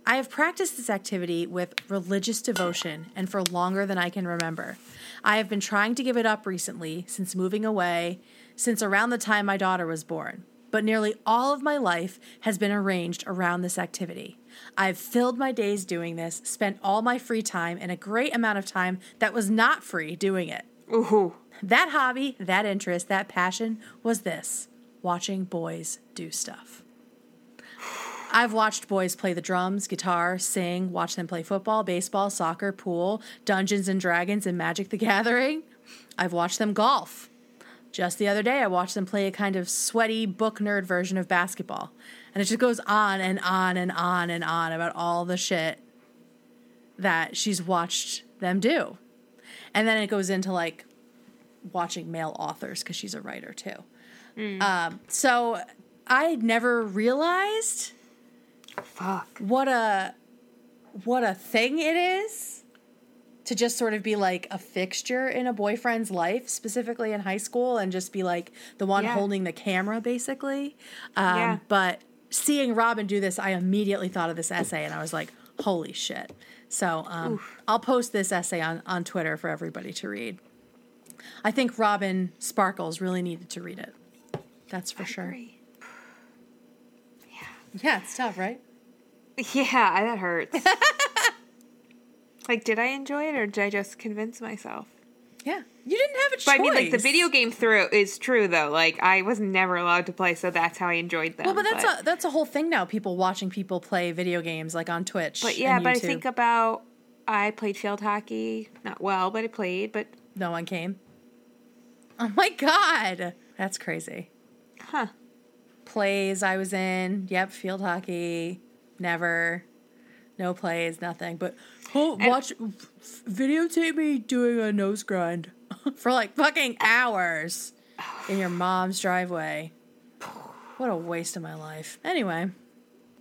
I have practiced this activity with religious devotion and for longer than I can remember. I have been trying to give it up recently since moving away, since around the time my daughter was born. But nearly all of my life has been arranged around this activity. I've filled my days doing this, spent all my free time and a great amount of time that was not free doing it. Ooh. That hobby, that interest, that passion was this watching boys do stuff. I've watched boys play the drums, guitar, sing, watch them play football, baseball, soccer, pool, Dungeons and Dragons, and Magic the Gathering. I've watched them golf. Just the other day, I watched them play a kind of sweaty book nerd version of basketball. And it just goes on and on and on and on about all the shit that she's watched them do. And then it goes into like watching male authors because she's a writer too. Um, so I never realized Fuck. what a what a thing it is to just sort of be like a fixture in a boyfriend's life, specifically in high school, and just be like the one Yeah. holding the camera, basically. Um, Yeah. But seeing Robin do this, I immediately thought of this essay, and I was like, "Holy shit!" So um, I'll post this essay on on Twitter for everybody to read. I think Robin Sparkles really needed to read it. That's for sure. Agree. Yeah, it's tough, right? Yeah, that hurts. like, did I enjoy it or did I just convince myself? Yeah, you didn't have a choice. But I mean, like the video game through is true though. Like I was never allowed to play, so that's how I enjoyed them. Well, but that's a that's a whole thing now. People watching people play video games like on Twitch. But yeah, but I think about I played field hockey, not well, but I played. But no one came. Oh my god, that's crazy. huh? Plays I was in. Yep, field hockey. Never. No plays, nothing. But oh, And- watch, f- videotape me doing a nose grind for like fucking hours in your mom's driveway. What a waste of my life. Anyway,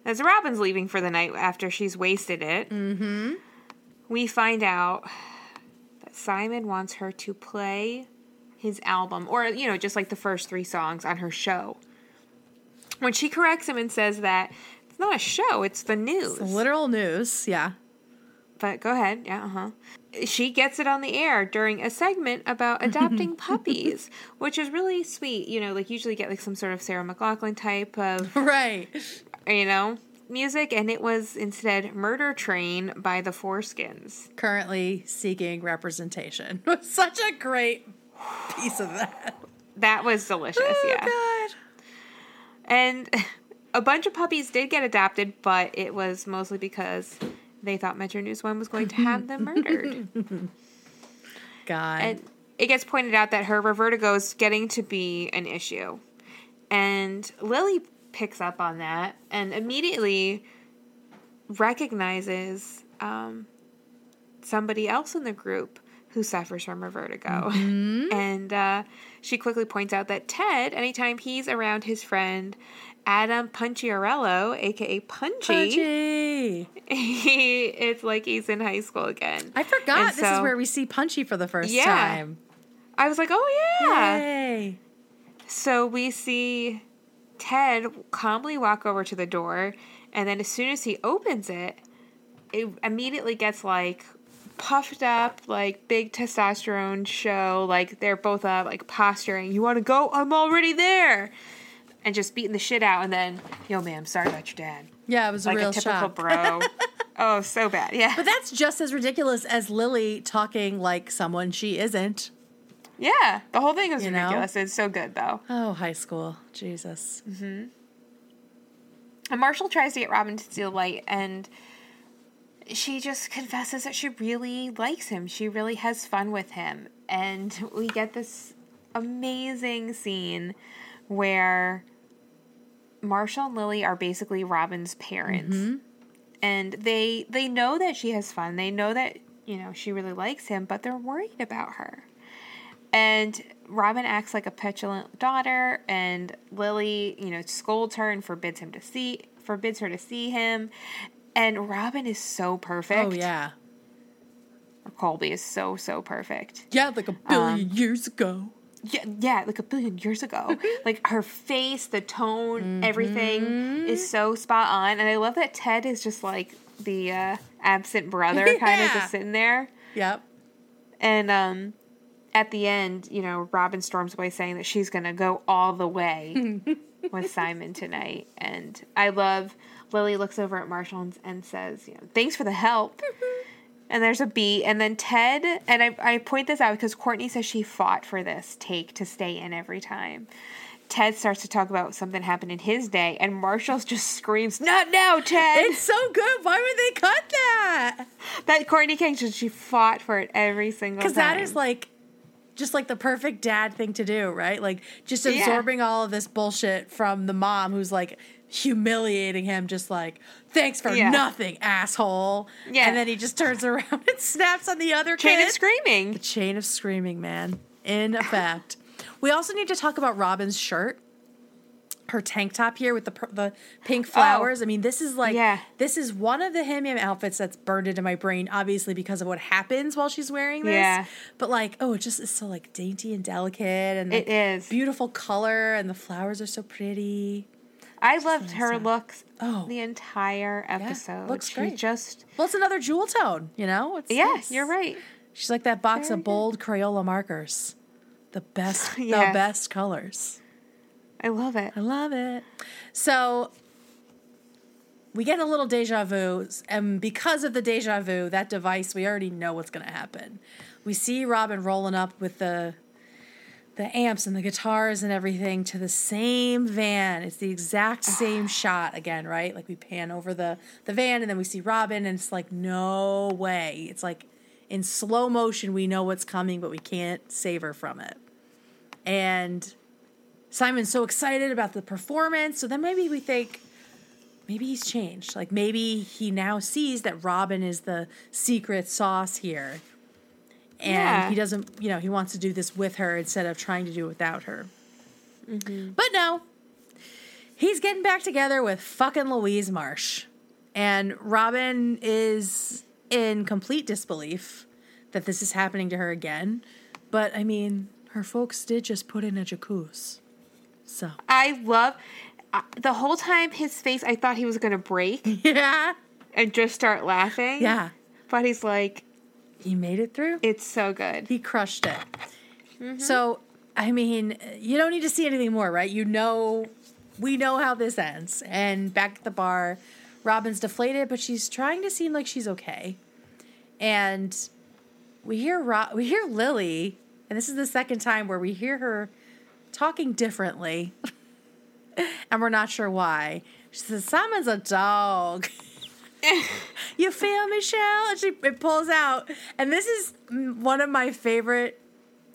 As Robin's leaving for the night after she's wasted it, Mm-hmm. we find out that Simon wants her to play his album, or you know, just like the first three songs on her show. When she corrects him and says that it's not a show, it's the news. literal news. Yeah. But go ahead. Yeah, uh huh. She gets it on the air during a segment about adopting puppies, which is really sweet. You know, like usually get like some sort of Sarah McLachlan type of, Right. you know, music, and it was instead Murder Train by the Foreskins. currently seeking representation. such a great piece of that. That was delicious, yeah. Oh, God. And a bunch of puppies did get adopted, but it was mostly because they thought Metro News One was going to have them murdered. God. And it gets pointed out that her vertigo is getting to be an issue. And Lily picks up on that and immediately recognizes um, somebody else in the group who suffers from revertigo. And uh, she quickly points out that Ted, anytime he's around his friend Adam Punciarello, aka Punchy, Punchy. he, it's like he's in high school again. I forgot And this is where we see Punchy for the first Yeah. time. I was like, oh yeah. Yay. So we see Ted calmly walk over to the door, and then as soon as he opens it, it immediately gets like puffed up, like big testosterone show. Like they're both up, like posturing. You want to go? I'm already there. And just beating the shit out, and then, yo, ma'am, sorry about your dad. Yeah, it was a Like real a typical shock. bro. oh, so bad. Yeah. But that's just as ridiculous as Lily talking like someone she isn't. Yeah. The whole thing was You know? ridiculous. It's so good, though. Oh, high school. Jesus. Mm-hmm. And Marshall tries to get Robin to steal light, and she just confesses that she really likes him. She really has fun with him. And we get this amazing scene where Marshall and Lily are basically Robin's parents. Mm-hmm. And they they know that she has fun. They know that, you know, she really likes him, but they're worried about her. And Robin acts like a petulant daughter, and Lily, you know, scolds her and forbids him to see forbids her to see him. And Robin is so perfect. Oh, yeah. Cobie is so so perfect. Yeah, like a billion um, years ago. Yeah, yeah, like a billion years ago. like her face, the tone, everything is so spot on. And I love that Ted is just like the uh, absent brother, kind of just sitting there. Yep. And um, at the end, you know, Robin storms away saying that she's going to go all the way with Simon tonight. And I love Lily looks over at Marshall and, and says, you know, thanks for the help. And there's a beat. And then Ted, and I, I point this out because Courtney says she fought for this take to stay in every time. Ted starts to talk about something happened in his day, and Marshall just screams, Not now, Ted! It's so good. Why would they cut that? that Courtney Kang, just- she fought for it every single time. Because that is like just like the perfect dad thing to do, right? Like just Yeah. absorbing all of this bullshit from the mom who's like humiliating him, just like, thanks for Yeah. nothing, asshole. Yeah. And then he just turns around and snaps on the other Chain kid. of screaming. The Chain of screaming, man. In effect. we also need to talk about Robin's shirt. Her tank top here with the the pink oh. flowers. I mean, this is like Oh. Yeah. this is one of the Ham outfits that's burned into my brain, obviously because of what happens while she's wearing this. Yeah. But like, oh, it just is so like dainty and delicate and like, It is. beautiful color and the flowers are so pretty. I loved her looks Oh. the entire episode. looks she great. just Well, it's another jewel tone, you know? It's Yeah, nice. you're right. She's like that box Very of good. bold Crayola markers. The best, the best colors. I love it. I love it. So we get a little deja vu, and because of the deja vu, that device, we already know what's going to happen. We see Robin rolling up with the the amps and the guitars and everything to the same van. It's the exact same shot again, right? Like we pan over the the van and then we see Robin and it's like no way. It's like in slow motion we know what's coming but we can't savor from it. And Simon's so excited about the performance. So then maybe we think maybe he's changed. Like maybe he now sees that Robin is the secret sauce here. And Yeah. he doesn't, you know, he wants to do this with her instead of trying to do it without her. But no, he's getting back together with fucking Louise Marsh. And Robin is in complete disbelief that this is happening to her again. But I mean, her folks did just put in a jacuzzi. So, I love uh, the whole time his face. I thought he was gonna break yeah. and just start laughing. Yeah. but he's like, He made it through. it's so good. He crushed it. Mm-hmm. So, I mean, you don't need to see anything more, right? You know, we know how this ends. And back at the bar, Robin's deflated, but she's trying to seem like she's okay. And we hear Ro- we hear Lily, and this is the second time where we hear her talking differently, and we're not sure why. She says, "Simon's a dog." you feel Michelle? And she it pulls out, and this is one of my favorite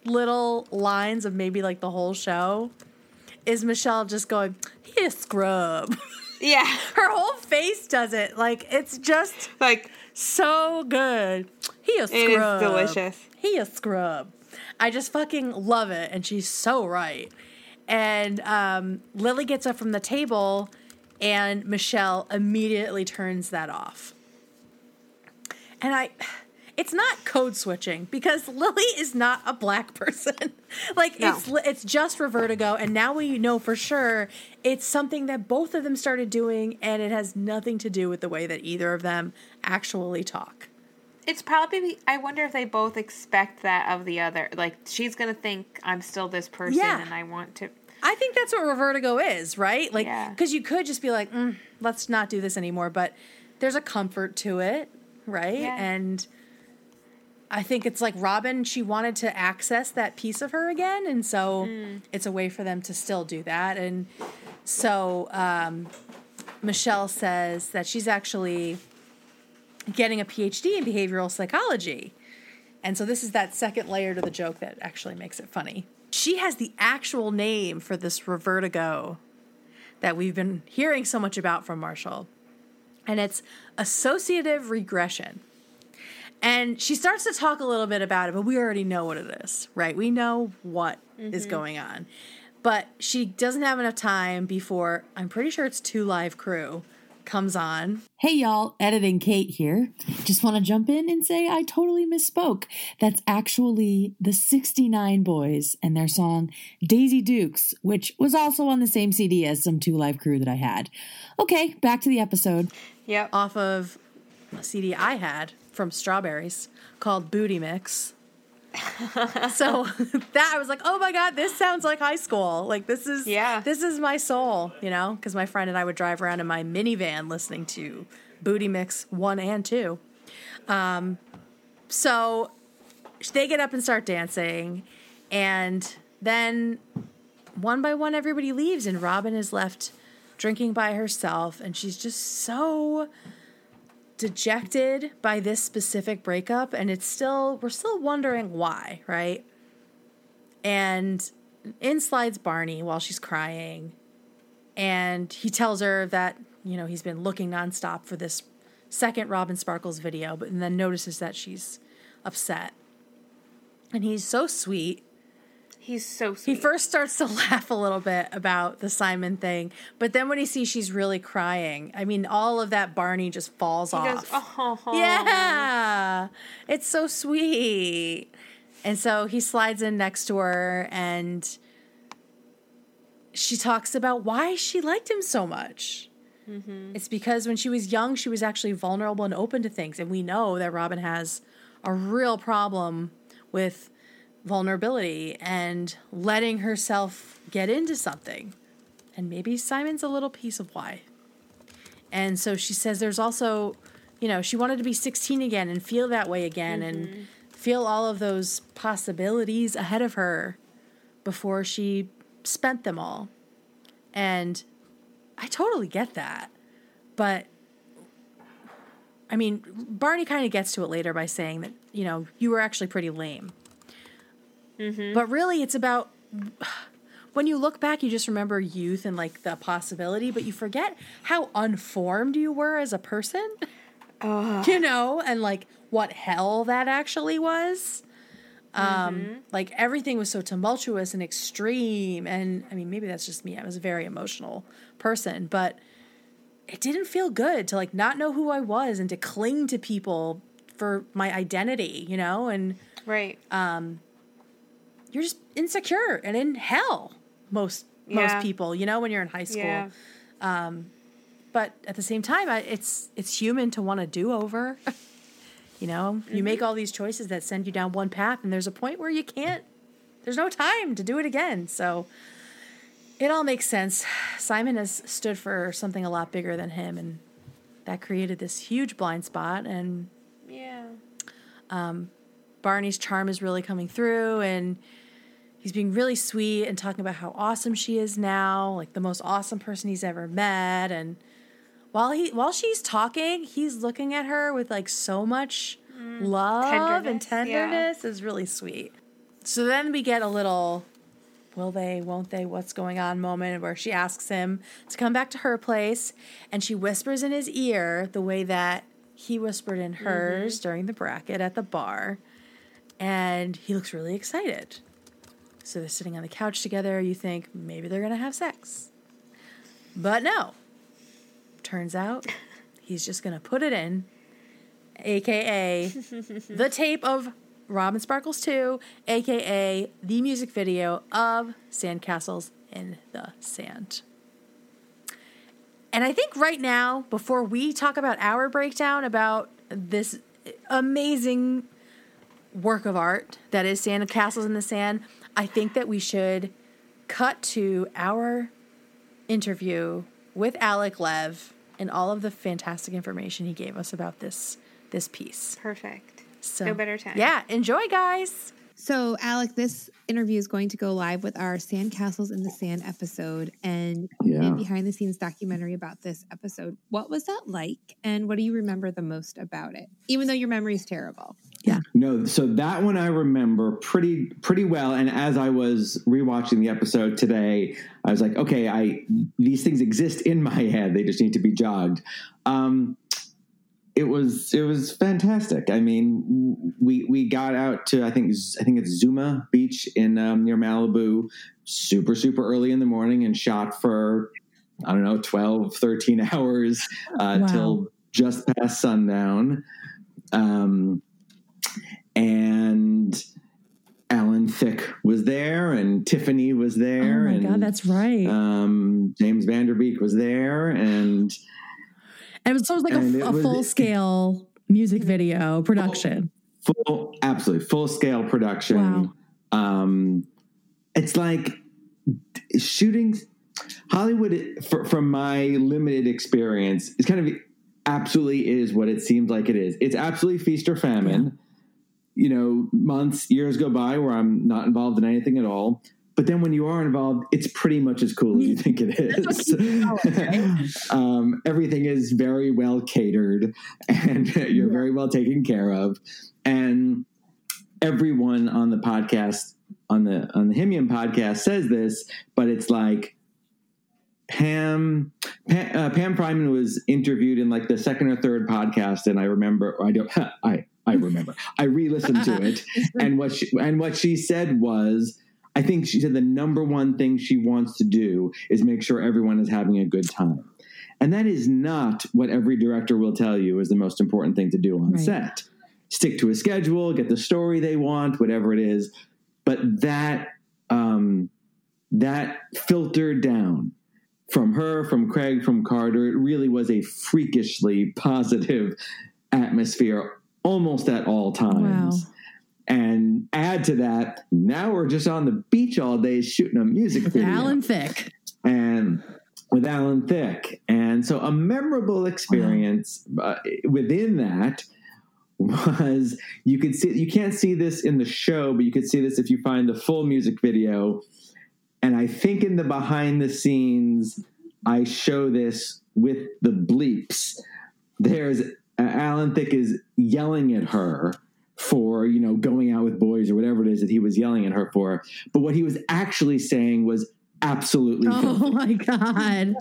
little lines of maybe like the whole show. Is Michelle just going, "He a scrub"? Yeah, Her whole face does it. Like it's just like so good. He a scrub. It is delicious. He a scrub. I just fucking love it, and she's so right. And um, Lily gets up from the table, and Michelle immediately turns that off. And I, it's not code switching because Lily is not a black person. like No. it's it's just for revertigo, and now we know for sure it's something that both of them started doing, and it has nothing to do with the way that either of them actually talk. it's probably. I wonder if they both expect that of the other. Like she's gonna think I'm still this person, Yeah. and I want to. I think that's what revertigo is, right? Like, Yeah. because you could just be like, mm, let's not do this anymore, but there's a comfort to it, right? Yeah. And I think it's like Robin, she wanted to access that piece of her again, and so it's a way for them to still do that. And so um, Michelle says that she's actually getting a PhD in behavioral psychology. And so this is that second layer to the joke that actually makes it funny. She has the actual name for this revertigo that we've been hearing so much about from Marshall. And it's associative regression. And she starts to talk a little bit about it, but we already know what it is, right? We know what is mm-hmm. going on. But she doesn't have enough time before I'm pretty sure it's 2 Live Crew comes on. Hey y'all, editing Kate here. Just want to jump in and say I totally misspoke. That's actually the 69 Boyz and their song Daisy Dukes, which was also on the same CD as some 2 Live Crew that I had. Okay, back to the episode. Yep. off of a CD I had from Strawberries called Booty Mix. so that I was like, oh my god, this sounds like high school. Like this is Yeah. this is my soul, you know, because my friend and I would drive around in my minivan listening to Booty Mix one and two. Um, so they get up and start dancing, and then one by one everybody leaves, and Robin is left drinking by herself, and she's just so dejected by this specific breakup and it's still we're still wondering why right? And in slides barney while she's crying and he tells her that you know he's been looking nonstop for this second robin sparkles video but then notices that she's upset. And he's so sweet He's so sweet. he first starts to laugh a little bit about the Simon thing, but then when he sees she's really crying, I mean, all of that Barney just falls he off. goes, oh, Yeah, it's so sweet. And so he slides in next to her and she talks about why she liked him so much. Mm-hmm. It's because when she was young, she was actually vulnerable and open to things. And we know that Robin has a real problem with vulnerability and letting herself get into something. And maybe Simon's a little piece of why. And so she says there's also, you know, she wanted to be 16 again and feel that way again and mm-hmm. feel all of those possibilities ahead of her before she spent them all. And I totally get that. But I mean, Barney kind of gets to it later by saying that, you know, you were actually pretty lame. Mm-hmm. But really, it's about when you look back, you just remember youth and like the possibility, but you forget how unformed you were as a person. You know, and like what hell that actually was. Um, mm-hmm. like everything was so tumultuous and extreme, and I mean, maybe that's just me. I was a very emotional person, but it didn't feel good to like not know who I was and to cling to people for my identity, you know, and right. Um, you're just insecure and in hell most Yeah. most people you know when you're in high school Yeah. Um, but at the same time I, it's it's human to want to do over you know you make mm-hmm. all these choices that send you down one path and there's a point where you can't there's no time to do it again so it all makes sense simon has stood for something a lot bigger than him and that created this huge blind spot and Yeah. Um, Barney's charm is really coming through and he's being really sweet and talking about how awesome she is now, like the most awesome person he's ever met and while he while she's talking, he's looking at her with like so much mm. love and Tenderness, yeah. tenderness is really sweet. So then we get a little will they, won't they, what's going on moment where she asks him to come back to her place and she whispers in his ear the way that he whispered in hers mm-hmm. during the bracket at the bar. And he looks really excited. So they're sitting on the couch together. You think maybe they're going to have sex. But no. Turns out he's just going to put it in, aka the tape of Robin Sparkles 2, aka the music video of Sandcastles in the Sand. And I think right now, before we talk about our breakdown about this amazing work of art that is Sand Castles in the Sand, I think that we should cut to our interview with Alec Lev and all of the fantastic information he gave us about this this piece. Perfect. So no better time. Yeah, enjoy guys. So, Alec, this interview is going to go live with our Sandcastles in the Sand episode and Yeah. behind the scenes documentary about this episode. What was that like? And what do you remember the most about it? Even though your memory is terrible. No, so that one I remember pretty pretty well. And as I was rewatching the episode today, I was like, okay, I these things exist in my head. They just need to be jogged. Um, it was it was fantastic. I mean, we we got out to I think I think it's Zuma Beach in um, near Malibu, super super early in the morning, and shot for I don't know 12, 13 hours uh, Wow. till just past sundown. Um, and Alan Thicke was there, and Tiffany was there. Oh my and god, that's right. um, James Van Der Beek was there, and And it was, so it was like a, a was- full scale music video production. full absolutely full scale production Wow. um it's like shooting hollywood for, from my limited experience is kind of absolutely is what it seems like it is it's absolutely feast or famine you know months years go by where i'm not involved in anything at all. But then when you are involved it's pretty much as cool as you think it is. um, everything is very well catered and you're very well taken care of. And everyone on the podcast on the on the HIMYM podcast says this, but it's like Pam Pam, uh, Pam Fryman was interviewed in like the second or third podcast, and I remember I don't I I remember I re-listened to it, and what she, and what she said was. I think she said the number one thing she wants to do is make sure everyone is having a good time. And that is not what every director will tell you is the most important thing to do on Right. set. Stick to a schedule, get the story they want, whatever it is. But that um, that filtered down from her, from Craig, from Carter. It really was a freakishly positive atmosphere almost at all times. Wow. And add to that, now we're just on the beach all day shooting a music video Alan Thicke. and with Alan Thicke. And so a memorable experience uh, within that was you could see you can't see this in the show, but you could see this if you find the full music video. And I think in the behind the scenes, I show this with the bleeps. There's Alan Thicke is yelling at her for you know going out with boys or whatever it is that he was yelling at her for. But what he was actually saying was absolutely Oh filthy. my God.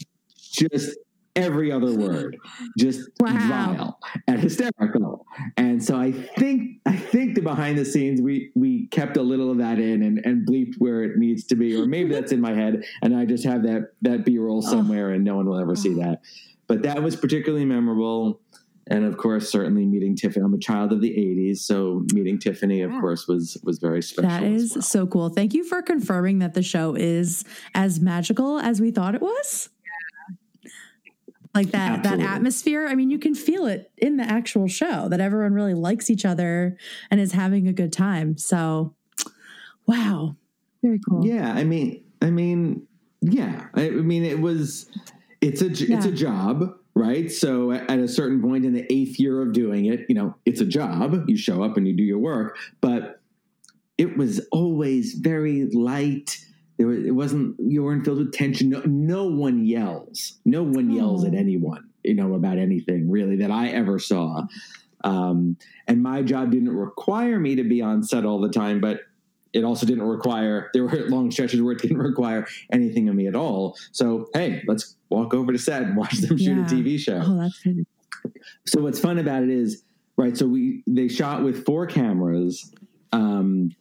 just every other word, just Wow. vile and hysterical. And so I think I think the behind the scenes we we kept a little of that in and, and bleeped where it needs to be, or maybe that's in my head and I just have that that B roll somewhere and no one will ever see that. But that was particularly memorable. And of course, certainly meeting Tiffany. I'm a child of the '80s, so meeting Tiffany, of course, was was very special. that is well. so cool. Thank you for confirming that the show is as magical as we thought it was. Like that that atmosphere. I mean, you can feel it in the actual show that everyone really likes each other and is having a good time. So, wow, very cool. Yeah, I mean, I mean, yeah, I, I mean, it was, it's a it's a job, right? So at at a certain point in the eighth year of doing it, you know, it's a job. You show up and you do your work, but it was always very light. There was, it wasn't. You weren't filled with tension. No, no one yells. No one yells at Oh. anyone. You know about anything really that I ever saw. Um, and my job didn't require me to be on set all the time, but it also didn't require there were long stretches where it didn't require anything of me at all. So hey let's walk over to set and watch them shoot Yeah. a tv show. Oh, that's so what's fun about it is right so we they shot with four cameras um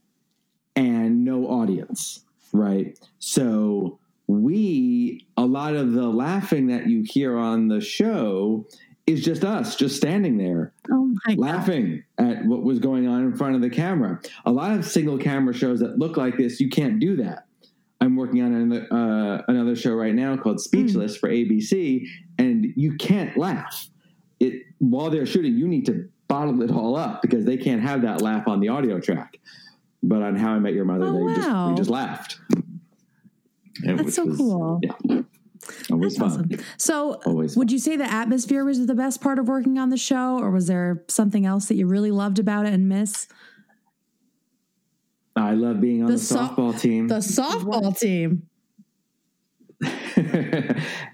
and no audience right? So we a lot of the laughing that you hear on the show is just us just standing there Oh my god. laughing at what was going on in front of the camera. A lot of single camera shows that look like this, you can't do that. I'm working on another, uh, another show right now called Speechless for ABC, and you can't laugh. It while they're shooting, you need to bottle it all up because they can't have that laugh on the audio track. But on How I Met Your Mother, Oh, they just wow. we just laughed. And That's so cool. Yeah, always That's fun. awesome. So, Always would you say the atmosphere was the best part of working on the show, or was there something else that you really loved about it and miss? I love being on The the, so- softball team. The softball team.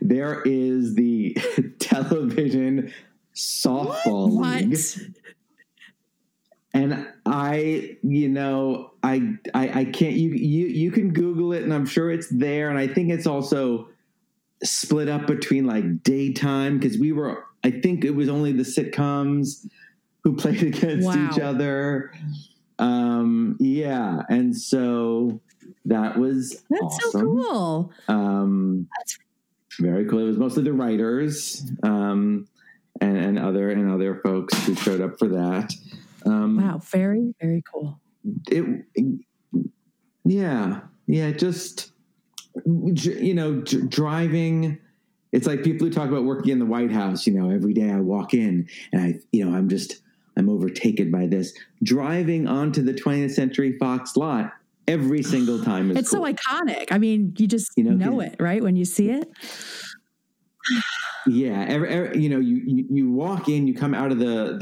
there is the television softball league What? and i you know I, I i can't you you you can google it and i'm sure it's there and i think it's also split up between like daytime because we were i think it was only the sitcoms who played against Wow. each other um yeah and so that was That's awesome. so cool. Um, that's- very cool. It was mostly the writers um, and, and other and other folks who showed up for that. Um, Wow, very very cool. It, yeah, yeah. Just you know, d- driving It's like people who talk about working in the White House. You know, every day I walk in and I, you know, I'm just I'm overtaken by this. Driving onto the 20th Century Fox lot every single time is It's cool. so iconic. I mean, you just You know, know it, right? When you see it. Yeah, every, every, you know, you, you you walk in, you come out of the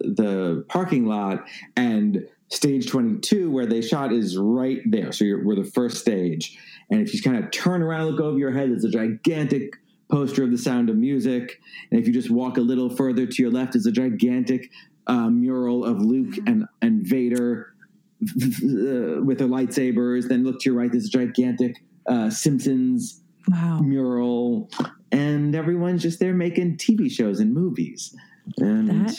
the the parking lot, and stage twenty two, where they shot, is right there. So you're, we're the first stage, and if you kind of turn around, look over your head, there's a gigantic poster of the Sound of Music, and if you just walk a little further to your left, is a gigantic uh, mural of Luke and and Vader uh, with their lightsabers. Then look to your right, there's a gigantic uh, Simpsons Wow. mural, and everyone's just there making TV shows and movies. And That-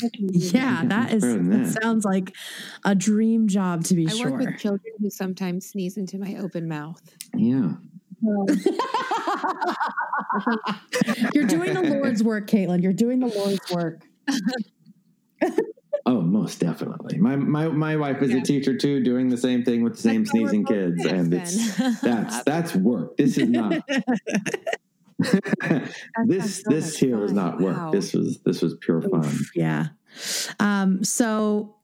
Yeah, that is that that. sounds like a dream job to be I sure. work with children who sometimes sneeze into my open mouth. yeah, um, You're doing the Lord's work, Caitlin. You're doing the Lord's work. oh, most definitely. My my my wife is Yeah. a teacher too, doing the same thing with the same That's how we're sneezing kids, and it's that's that's work. This is not. this so this here was not work. Wow. This was this was pure fun. Yeah. Um, so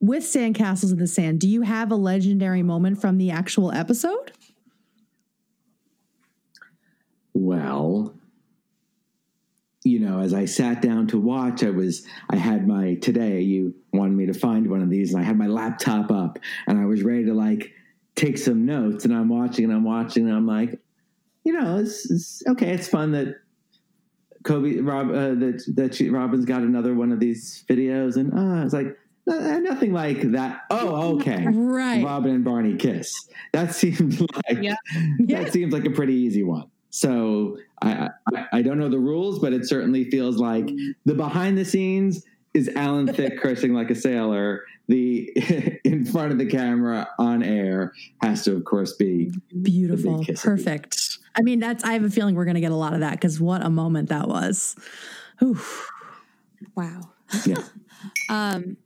with Sandcastles in the Sand, do you have a legendary moment from the actual episode? Well, you know, as I sat down to watch, I was, I had my, today you wanted me to find one of these, and I had my laptop up and I was ready to like take some notes. And I'm watching and I'm watching and I'm like, you know, it's, it's okay. It's fun that Cobie, Rob, uh, that, that she, Robin's got another one of these videos. And uh, it's like, "Uh, nothing like that. Oh, okay. Right. Robin and Barney kiss. That seems like Yeah. Yeah. that seems like a pretty easy one. So I, I I don't know the rules, but it certainly feels like the behind the scenes is Alan Thicke cursing like a sailor. The in front of the camera on air has to, of course, be Beautiful. big kiss at the Perfect. I mean, that's I have a feeling we're gonna get a lot of that because what a moment that was. Oof. Wow. yeah. Um,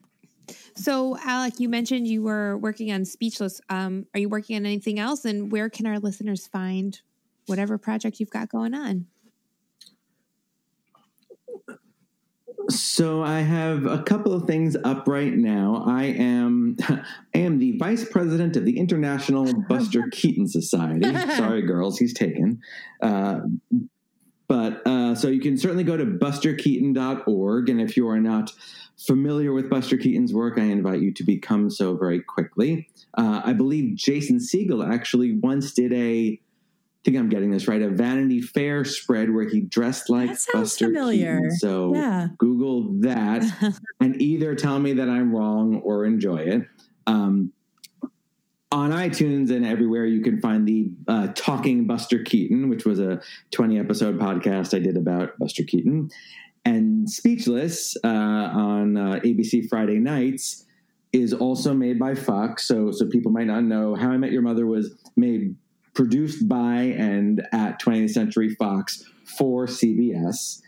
so Alec, you mentioned you were working on Speechless. Um, are you working on anything else? And where can our listeners find whatever project you've got going on? So I have a couple of things up right now. I am I am the vice president of the International Buster Keaton Society. Sorry, girls, he's taken. Uh, but uh, so you can certainly go to busterkeaton.org. And if you are not familiar with Buster Keaton's work, I invite you to become so very quickly. Uh, I believe Jason Segel actually once did a, think I'm getting this right, a Vanity Fair spread where he dressed like Buster familiar. Keaton. So Yeah. Google that and either tell me that I'm wrong or enjoy it. Um, on iTunes and everywhere, you can find the uh, Talking Buster Keaton, which was a 20 episode podcast I did about Buster Keaton. And Speechless uh, on uh, ABC Friday nights is also made by Fox. So, so people might not know How I Met Your Mother was made, produced by and at 20th Century Fox for CBS.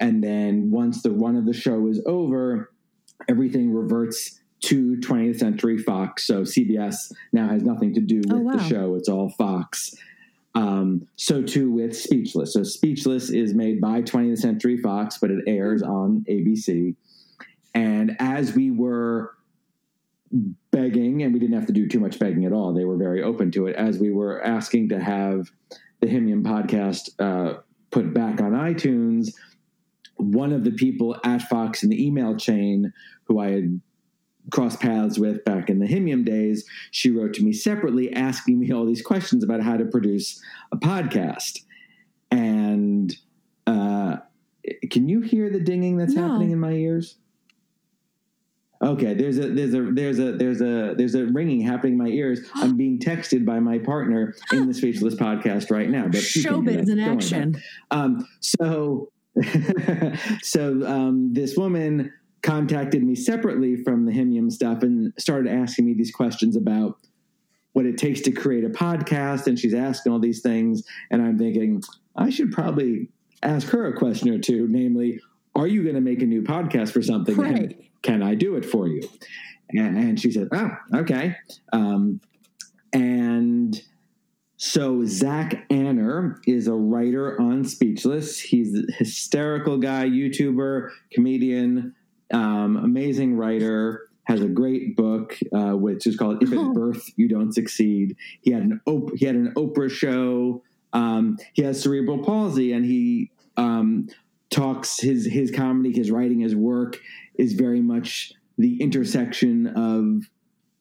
And then once the run of the show is over, everything reverts to 20th Century Fox. So CBS now has nothing to do with Oh, wow. the show. It's all Fox. Um, so too with Speechless. So Speechless is made by 20th Century Fox, but it airs on ABC. And as we were begging, and we didn't have to do too much begging at all, they were very open to it. As we were asking to have the HIMYM podcast uh, put back on iTunes, one of the people at Fox in the email chain who I had crossed paths with back in the HIMYM days, she wrote to me separately asking me all these questions about how to produce a podcast. And uh, can you hear the dinging that's No. happening in my ears? Okay, there's a there's a there's a there's a there's a ringing happening in my ears. I'm being texted by my partner in the Speechless podcast right now. But Showbiz in Don't worry about it. action. Um, so, so um, this woman contacted me separately from the HIMYM stuff and started asking me these questions about what it takes to create a podcast. And she's asking all these things, and I'm thinking I should probably ask her a question or two, namely, are you going to make a new podcast for something? Right. Can I do it for you? And, and she said, oh, okay. Um, and So Zach Anner is a writer on Speechless. He's a hysterical guy, YouTuber, comedian, um, amazing writer. Has a great book, uh, which is called "If at Birth You Don't Succeed." He had an op- he had an Oprah show. Um, he has cerebral palsy, and he um, talks his his comedy, his writing, his work is very much the intersection of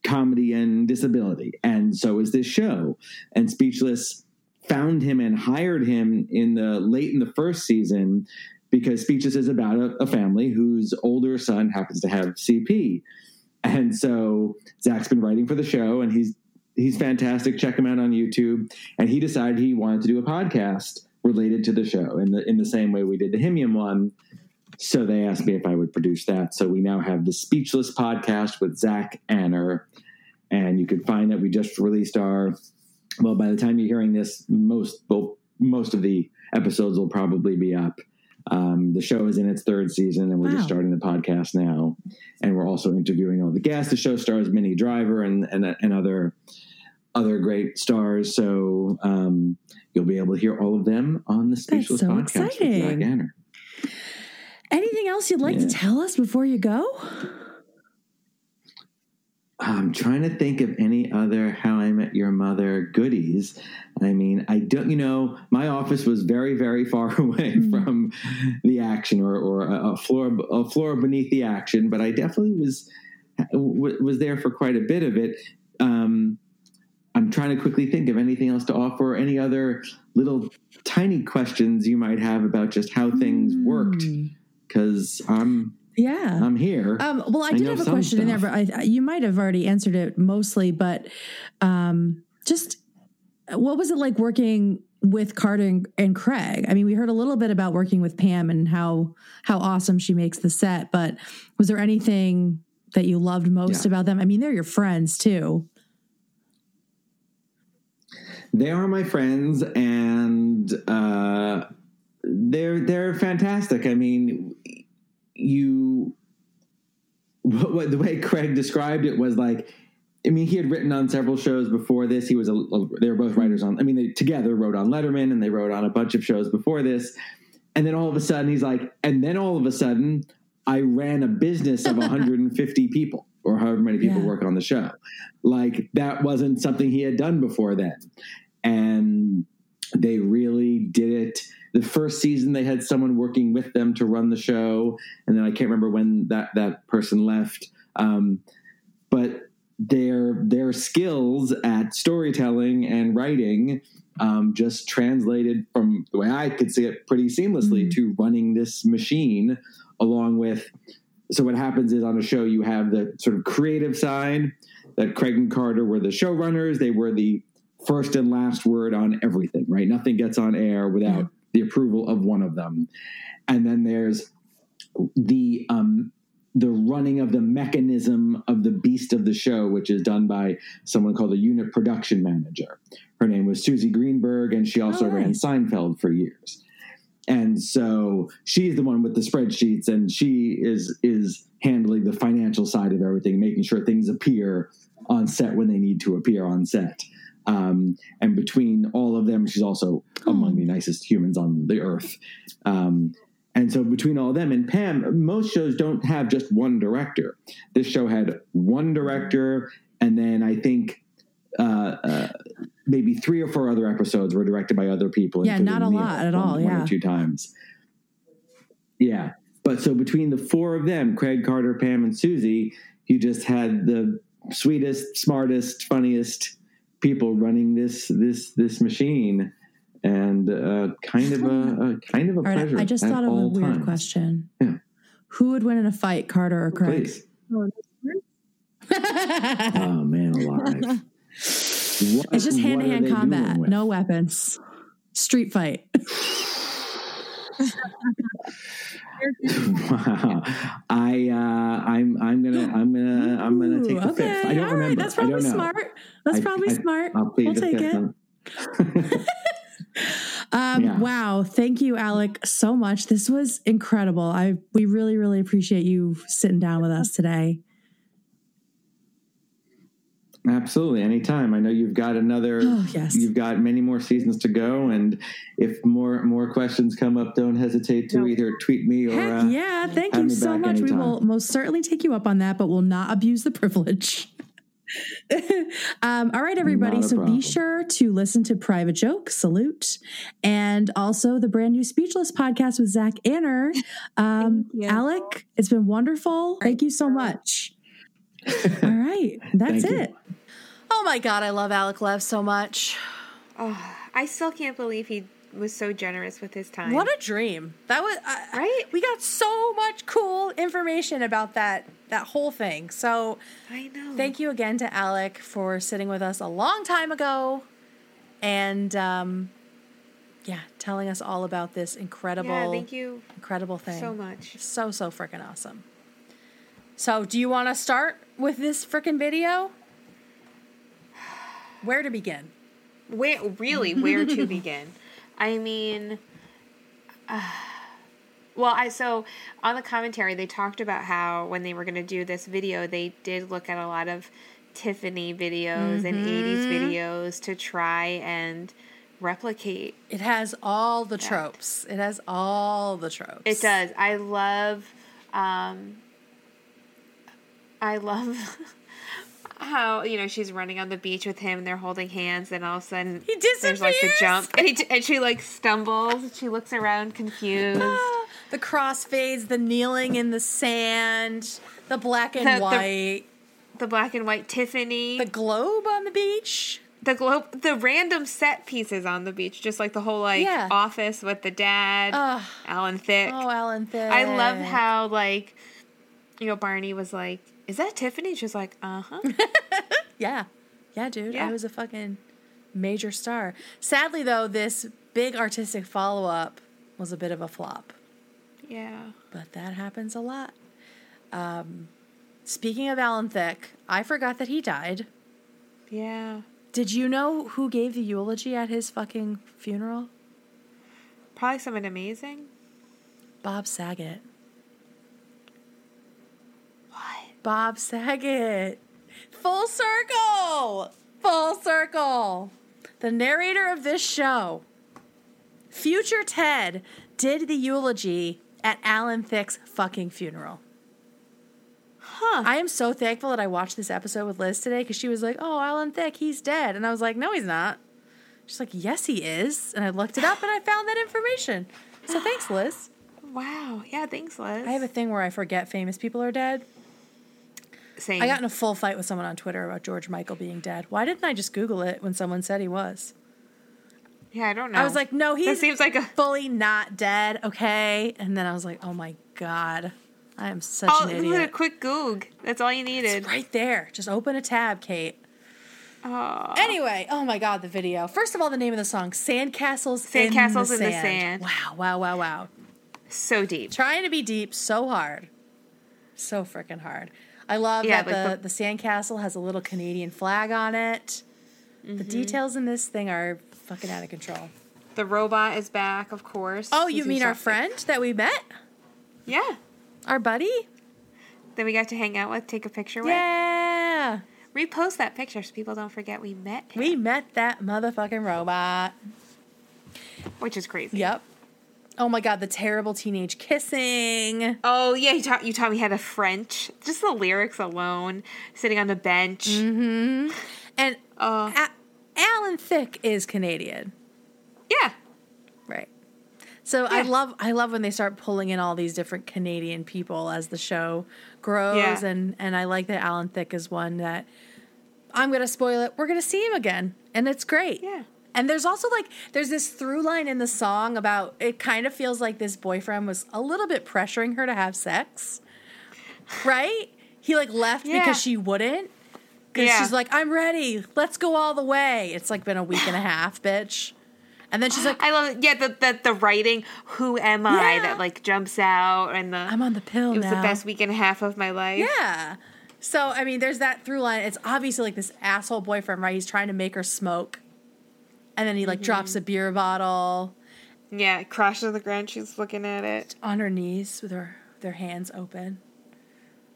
comedy and disability. And so is this show. And Speechless found him and hired him in the late in the first season because Speechless is about a, a family whose older son happens to have CP. And so Zach's been writing for the show and he's he's fantastic. Check him out on YouTube. And he decided he wanted to do a podcast related to the show in the in the same way we did the HIMYM one. So they asked me if I would produce that. So we now have the Speechless podcast with Zach Anner, and you can find that we just released our. Well, by the time you're hearing this, most well, most of the episodes will probably be up. Um, the show is in its third season, and we're Wow. just starting the podcast now. And we're also interviewing all the guests. The show stars Minnie Driver and and, and other other great stars. So um, you'll be able to hear all of them on the Speechless so podcast with Zach exciting. Anner. Anything else you'd like Yeah. to tell us before you go? I'm trying to think of any other How I Met Your Mother goodies. I mean, I don't, you know, my office was very, very far away Hmm. from the action or, or a, a floor, a floor beneath the action, but I definitely was, was there for quite a bit of it. Um, I'm trying to quickly think of anything else to offer, any other little tiny questions you might have about just how things worked. Hmm. Cause I'm, Yeah. I'm here. Um, well, I I did have a question in there, but I, you might have already answered it mostly. But um, just what was it like working with Carter and, and Craig? I mean, we heard a little bit about working with Pam and how how awesome she makes the set, but was there anything that you loved most Yeah. about them? I mean, they're your friends too. they are my friends and uh, they're they're fantastic. I mean, you what, what the way Craig described it was like. I mean, he had written on several shows before this. He was a, a- they were both writers on. I mean, they together wrote on Letterman and they wrote on a bunch of shows before this. And then all of a sudden, he's like, and then all of a sudden, I ran a business of 150 people or however many people Yeah. work on the show. Like that wasn't something he had done before then. And they really did it. The first season, they had someone working with them to run the show, and then I can't remember when that that person left. Um, but their their skills at storytelling and writing um, just translated from the way I could see it pretty seamlessly Mhm. to running this machine along with. So what happens is on a show you have the sort of creative side that Craig and Carter were the showrunners. They were the first and last word on everything, right? Nothing gets on air without. The approval of one of them. And then there's the um, the running of the mechanism of the beast of the show, which is done by someone called a unit production manager. Her name was Susie Greenberg, and she also Oh, ran nice. Seinfeld for years. And so she's the one with the spreadsheets, and she is is handling the financial side of everything, making sure things appear on set when they need to appear on set. Um, and between all of them, she's also among the nicest humans on the earth. Um, and so between all of them and Pam, most shows don't have just one director. This show had one director, and then I think uh, uh, maybe three or four other episodes were directed by other people. Yeah, not a lot at all, One yeah. or two times. Yeah, but so between the four of them, Craig, Carter, Pam, and Susie, you just had the sweetest, smartest, funniest people running this this this machine, and uh, kind of a, a kind of a right, pleasure. I just thought of a weird times. question. Yeah. Who would win in a fight, Carter or Craig? Please. Oh man, alive! What- It's just hand to hand combat, no weapons, street fight. wow. I uh, I'm I'm gonna I'm gonna I'm gonna take the okay, fifth. I don't all right, remember. That's probably smart. That's I- probably I- smart. I'll we'll take it. Um, Yeah. Wow, thank you, Alec, so much. This was incredible. I we really really appreciate you sitting down with us today. Absolutely, anytime. I know you've got another. Oh, yes. You've got many more seasons to go, and if more more questions come up, don't hesitate to No. either tweet me or. Heck Uh, yeah, thank have you so much. We will most certainly take you up on that, but will not abuse the privilege. um, all right, everybody. So problem. be sure to listen to Private Joke, Salute, and also the brand new Speechless podcast with Zach Anner. Um, Alec, it's been wonderful. Thank you so much. all right, that's Thank you. it. Oh my God, I love Alec Lev so much. Oh, I still can't believe he was so generous with his time. What a dream! That was I Right? We got so much cool information about that that whole thing. So I know. thank you again to Alec for sitting with us a long time ago, and um, yeah, telling us all about this incredible, Yeah, thank you incredible thing. so much. So so freaking awesome. So, do you want to start with this freaking video? Where to begin? Where really where to begin? I mean, uh, well, I so on the commentary they talked about how when they were going to do this video, they did look at a lot of Tiffany videos and '80s videos to try and replicate. It has all the tropes. It has all the tropes. It does. I love. Um, I love. How you know she's running on the beach with him, and they're holding hands, and all of a sudden He disappears. there's like the jump, and, he, and she like stumbles. She looks around confused. Ah, the crossfades, the kneeling in the sand, the black and The- the- white, the black and white Tiffany, the the, globe on the beach. The globe, the random set pieces on the beach, just like the whole like Yeah. office with the dad, Ugh. Alan Thicke. Oh, Alan Thicke. I love how like, you know, Barney was like, "Is that Tiffany?" She's like, "Uh huh." Yeah, yeah, dude. Yeah. I was a fucking major star. Sadly, though, this big artistic follow up was a bit of a flop, yeah. but that happens a lot. Um, speaking of Alan Thicke, I forgot that he died. Yeah. Did you know who gave the eulogy at his fucking funeral? Probably someone amazing. Bob Saget. What? Bob Saget. Full circle. Full circle. The narrator of this show, future Ted, did the eulogy at Alan Thicke's fucking funeral. Huh. I am so thankful that I watched this episode with Liz today because she was like, "Oh, Alan Thicke, he's dead," and I was like, "No, he's not." She's like, "Yes, he is," and I looked it up and I found that information. So thanks, Liz. Wow. Yeah. Thanks, Liz. I have a thing where I forget famous people are dead. Same. I got in a full fight with someone on Twitter about George Michael being dead. Why didn't I just Google it when someone said he was? Yeah. I don't know. I was like, no, he seems like a. fully not dead, okay? And then I was like, oh my God, I am such Oh, an at a idiot. quick Goog. That's all you needed. It's right there. Just open a tab, Kate. Oh. Anyway, oh my God, the video. First of all, the name of the song, Sandcastles, in, Sandcastles the in the Sand. Sand. Wow, wow, wow, wow. So deep. Trying to be deep so hard. So freaking hard. I love Yeah, that like the, the sandcastle has a little Canadian flag on it. The Mm-hmm. details in this thing are fucking out of control. The robot is back, of course. Oh, you mean our it. friend that we met? Yeah. Our buddy? That we got to hang out with, take a picture with. Yeah. Repost that picture so people don't forget we met him, We met that motherfucking robot. which is crazy. Yep. Oh my god, the terrible teenage kissing. Oh yeah, you taught you taught me how to French. Just the lyrics alone, sitting on the bench. Mm-hmm. And Oh A- Alan Thicke is Canadian. yeah, Right. So I love I love when they start pulling in all these different Canadian people as the show grows Yeah. and and I like that Alan Thicke is one that I'm going to spoil it. We're going to see him again and it's great. Yeah. And there's also like there's this through line in the song about it kind of feels like this boyfriend was a little bit pressuring her to have sex. Right? He like left Yeah. because she wouldn't. Because Yeah. she's like, I'm ready. Let's go all the way. It's like been a week and a half, bitch. And then she's like, I love it. Yeah, the, the the writing. Who am I? Yeah. That like jumps out, and the I'm on the pill it was now. the best week and a half of my life. Yeah. So I mean, there's that through line. It's obviously like this asshole boyfriend, right? He's trying to make her smoke, and then he like drops a beer bottle Yeah, crashes on the ground. She's looking at it. on her knees with her their hands open.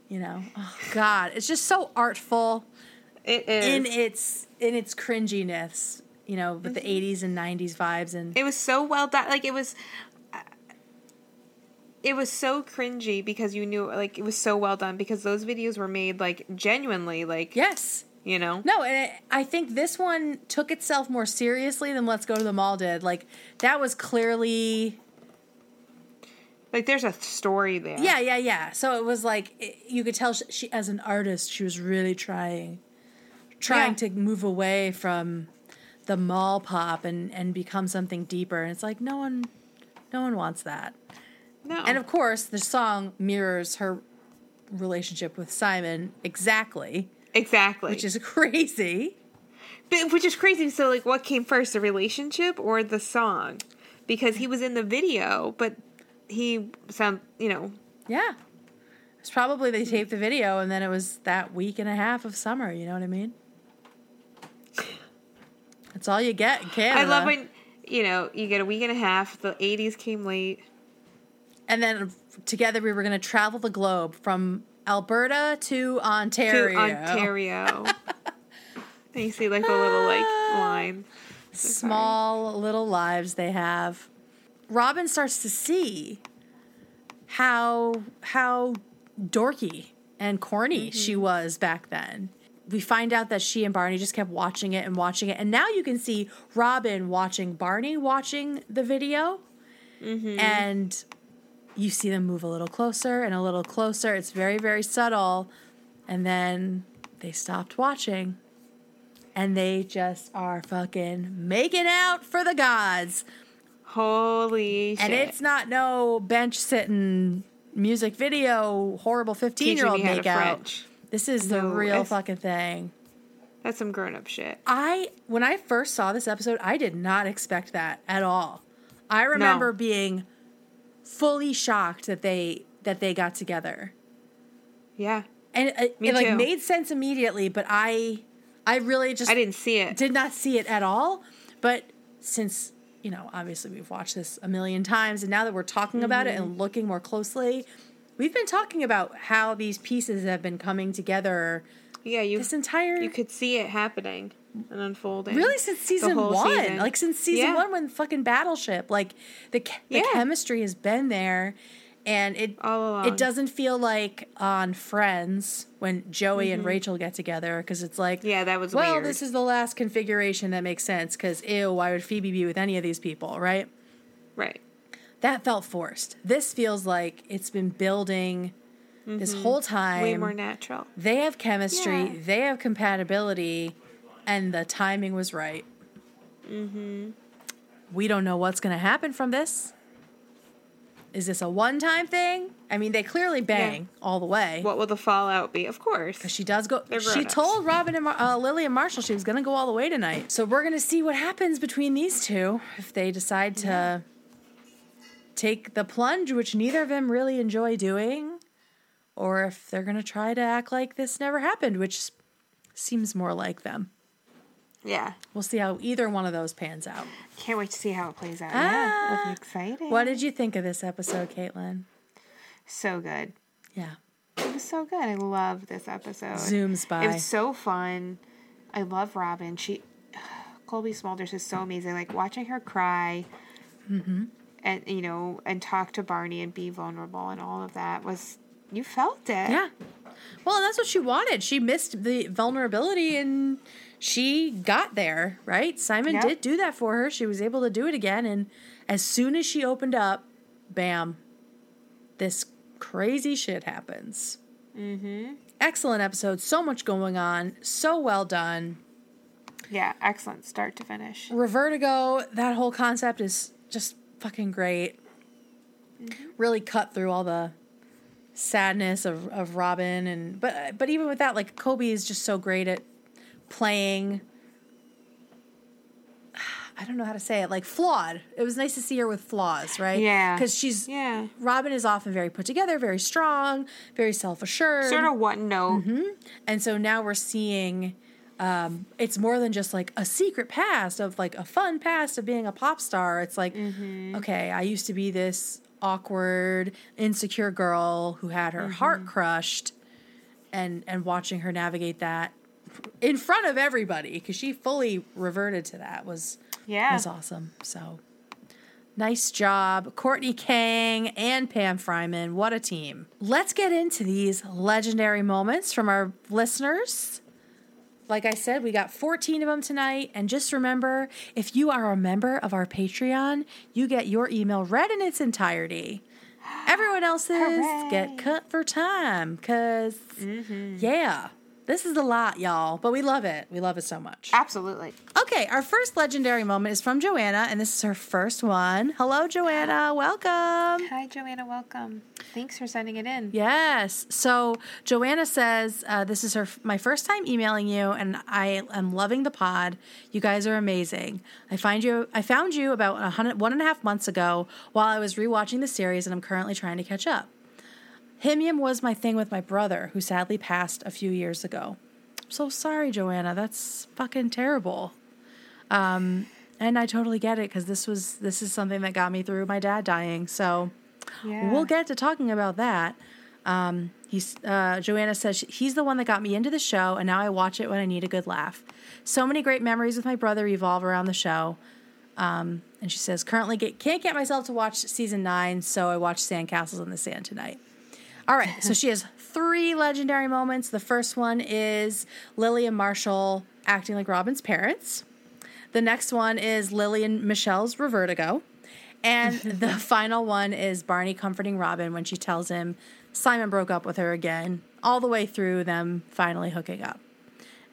You know, oh God, it's just so artful. It is. in its in its cringiness, you know, with the Mm-hmm. 80s and 90s vibes and it was so well done. Like it was. It was so cringy because you knew, like, it was so well done because those videos were made, like, genuinely, like, yes. You know? No, and it, I think this one took itself more seriously than Let's Go to the Mall did. Like that was clearly Like, there's a story there. Yeah, yeah, yeah. So it was like it, you could tell she, she, as an artist, she was really trying, trying Yeah. to move away from the mall pop and and become something deeper. And it's like no one, no one wants that. No. And of course, the song mirrors her relationship with Simon exactly, exactly. which is crazy. But, which is crazy. So, like, what came first, the relationship or the song? Because he was in the video, but he sound, you know, Yeah. It's probably they taped the video and then it was that week and a half of summer, you know what I mean? That's all you get in Canada. I love when, you know, you get a week and a half. The 80s came late. And then together we were going to travel the globe from Alberta to Ontario. to Ontario. and you see like a little like line. Small little lives they have. Robin starts to see how how dorky and corny mm-hmm. she was back then. We find out that she and Barney just kept watching it and watching it, and now you can see Robin watching Barney watching the video, mm-hmm. and you see them move a little closer and a little closer. It's very very subtle, and then they stopped watching, and they just are fucking making out for the gods. Holy shit. And it's not no bench sitting music video horrible 15 year old Teaching me how to make out. French. This is the real fucking thing. That's some grown up shit. I when I first saw this episode, I did not expect that at all. I remember being fully shocked that they that they got together. Yeah. And it, it like made sense immediately, but I I really just I didn't see it. did not see it at all. But since, you know, obviously we've watched this a million times, and now that we're talking about it Mm-hmm. and looking more closely, we've been talking about how these pieces have been coming together yeah, you this entire. you could see it happening and unfolding. Really, since season one, season. like since season Yeah. one, when fucking Battleship, like the the Yeah. chemistry has been there, and it it doesn't feel like on Friends when Joey and Rachel get together because it's like, Mm-hmm. Yeah, that was well, weird. this is the last configuration that makes sense because ew, why would Phoebe be with any of these people, right? Right. That felt forced. This feels like it's been building this whole time. Mm-hmm. Way more natural. They have chemistry, Yeah. they have compatibility, and the timing was right. Mm-hmm. We don't know what's going to happen from this. Is this a one time thing? I mean, they clearly bang all the way. What will the fallout be? Of course. Because she does go. She grown-ups. told Robin and Mar- uh, Lily and Marshall she was going to go all the way tonight. So we're going to see what happens between these two if they decide to take the plunge, which neither of them really enjoy doing, or if they're going to try to act like this never happened, which seems more like them. Yeah. We'll see how either one of those pans out. Can't wait to see how it plays out. Ah. Yeah. Exciting. What did you think of this episode, Caitlin? So good. Yeah. It was so good. I love this episode. Zooms by. It was so fun. I love Robin. She, Cobie Smulders is so amazing. Like watching her cry, Mm-hmm. and you know, and talk to Barney and be vulnerable and all of that was you felt it. Yeah. Well, and that's what she wanted. She missed the vulnerability and she got there, right? Simon Yep. did do that for her. She was able to do it again. And as soon as she opened up, bam, this crazy shit happens. Mm-hmm. Excellent episode. So much going on. So well done. Yeah, excellent start to finish. Revertigo, that whole concept is just fucking great. Mm-hmm. Really cut through all the sadness of, of Robin and but but even with that, like Cobie is just so great at playing I don't know how to say it, like flawed. It was nice to see her with flaws, right? Yeah. Because she's Yeah. Robin is often very put together, very strong, very self assured. Sort of one note. Mm-hmm. And so now we're seeing um, it's more than just like a secret past of like a fun past of being a pop star. It's like, okay, I used to be this awkward, insecure girl who had her heart crushed, and and watching her navigate that in front of everybody because she fully reverted to that was Yeah. was awesome. So nice job, Courtney Kang and Pam Fryman. What a team! Let's get into these legendary moments from our listeners. Like I said, we got 14 of them tonight. And just remember if you are a member of our Patreon, you get your email read in its entirety. Everyone else's get cut for time because, mm-hmm. yeah, this is a lot, y'all. But we love it. We love it so much. Absolutely. Okay, our first legendary moment is from Joanna, and this is her first one. Hello, Joanna. Welcome. Hi, Joanna. Welcome. Thanks for sending it in. Yes. So Joanna says uh, this is her my first time emailing you, and I am loving the pod. You guys are amazing. I find you. I found you about a hundred, one and a half months ago while I was rewatching the series, and I'm currently trying to catch up. HIMYM was my thing with my brother, who sadly passed a few years ago. I'm so sorry, Joanna. That's fucking terrible. Um, and I totally get it because this was this is something that got me through my dad dying. So. Yeah. We'll get to talking about that. Um, he's uh, Joanna says she- he's the one that got me into the show, and now I watch it when I need a good laugh. So many great memories with my brother revolve around the show. Um, and she says currently get, can't get myself to watch season nine, so I watched Sandcastles in the Sand tonight. All right, so she has three legendary moments. The first one is Lily and Marshall acting like Robin's parents. The next one is Lily and Michelle's Revertigo. And the final one is Barney comforting Robin when she tells him Simon broke up with her again, all the way through them finally hooking up.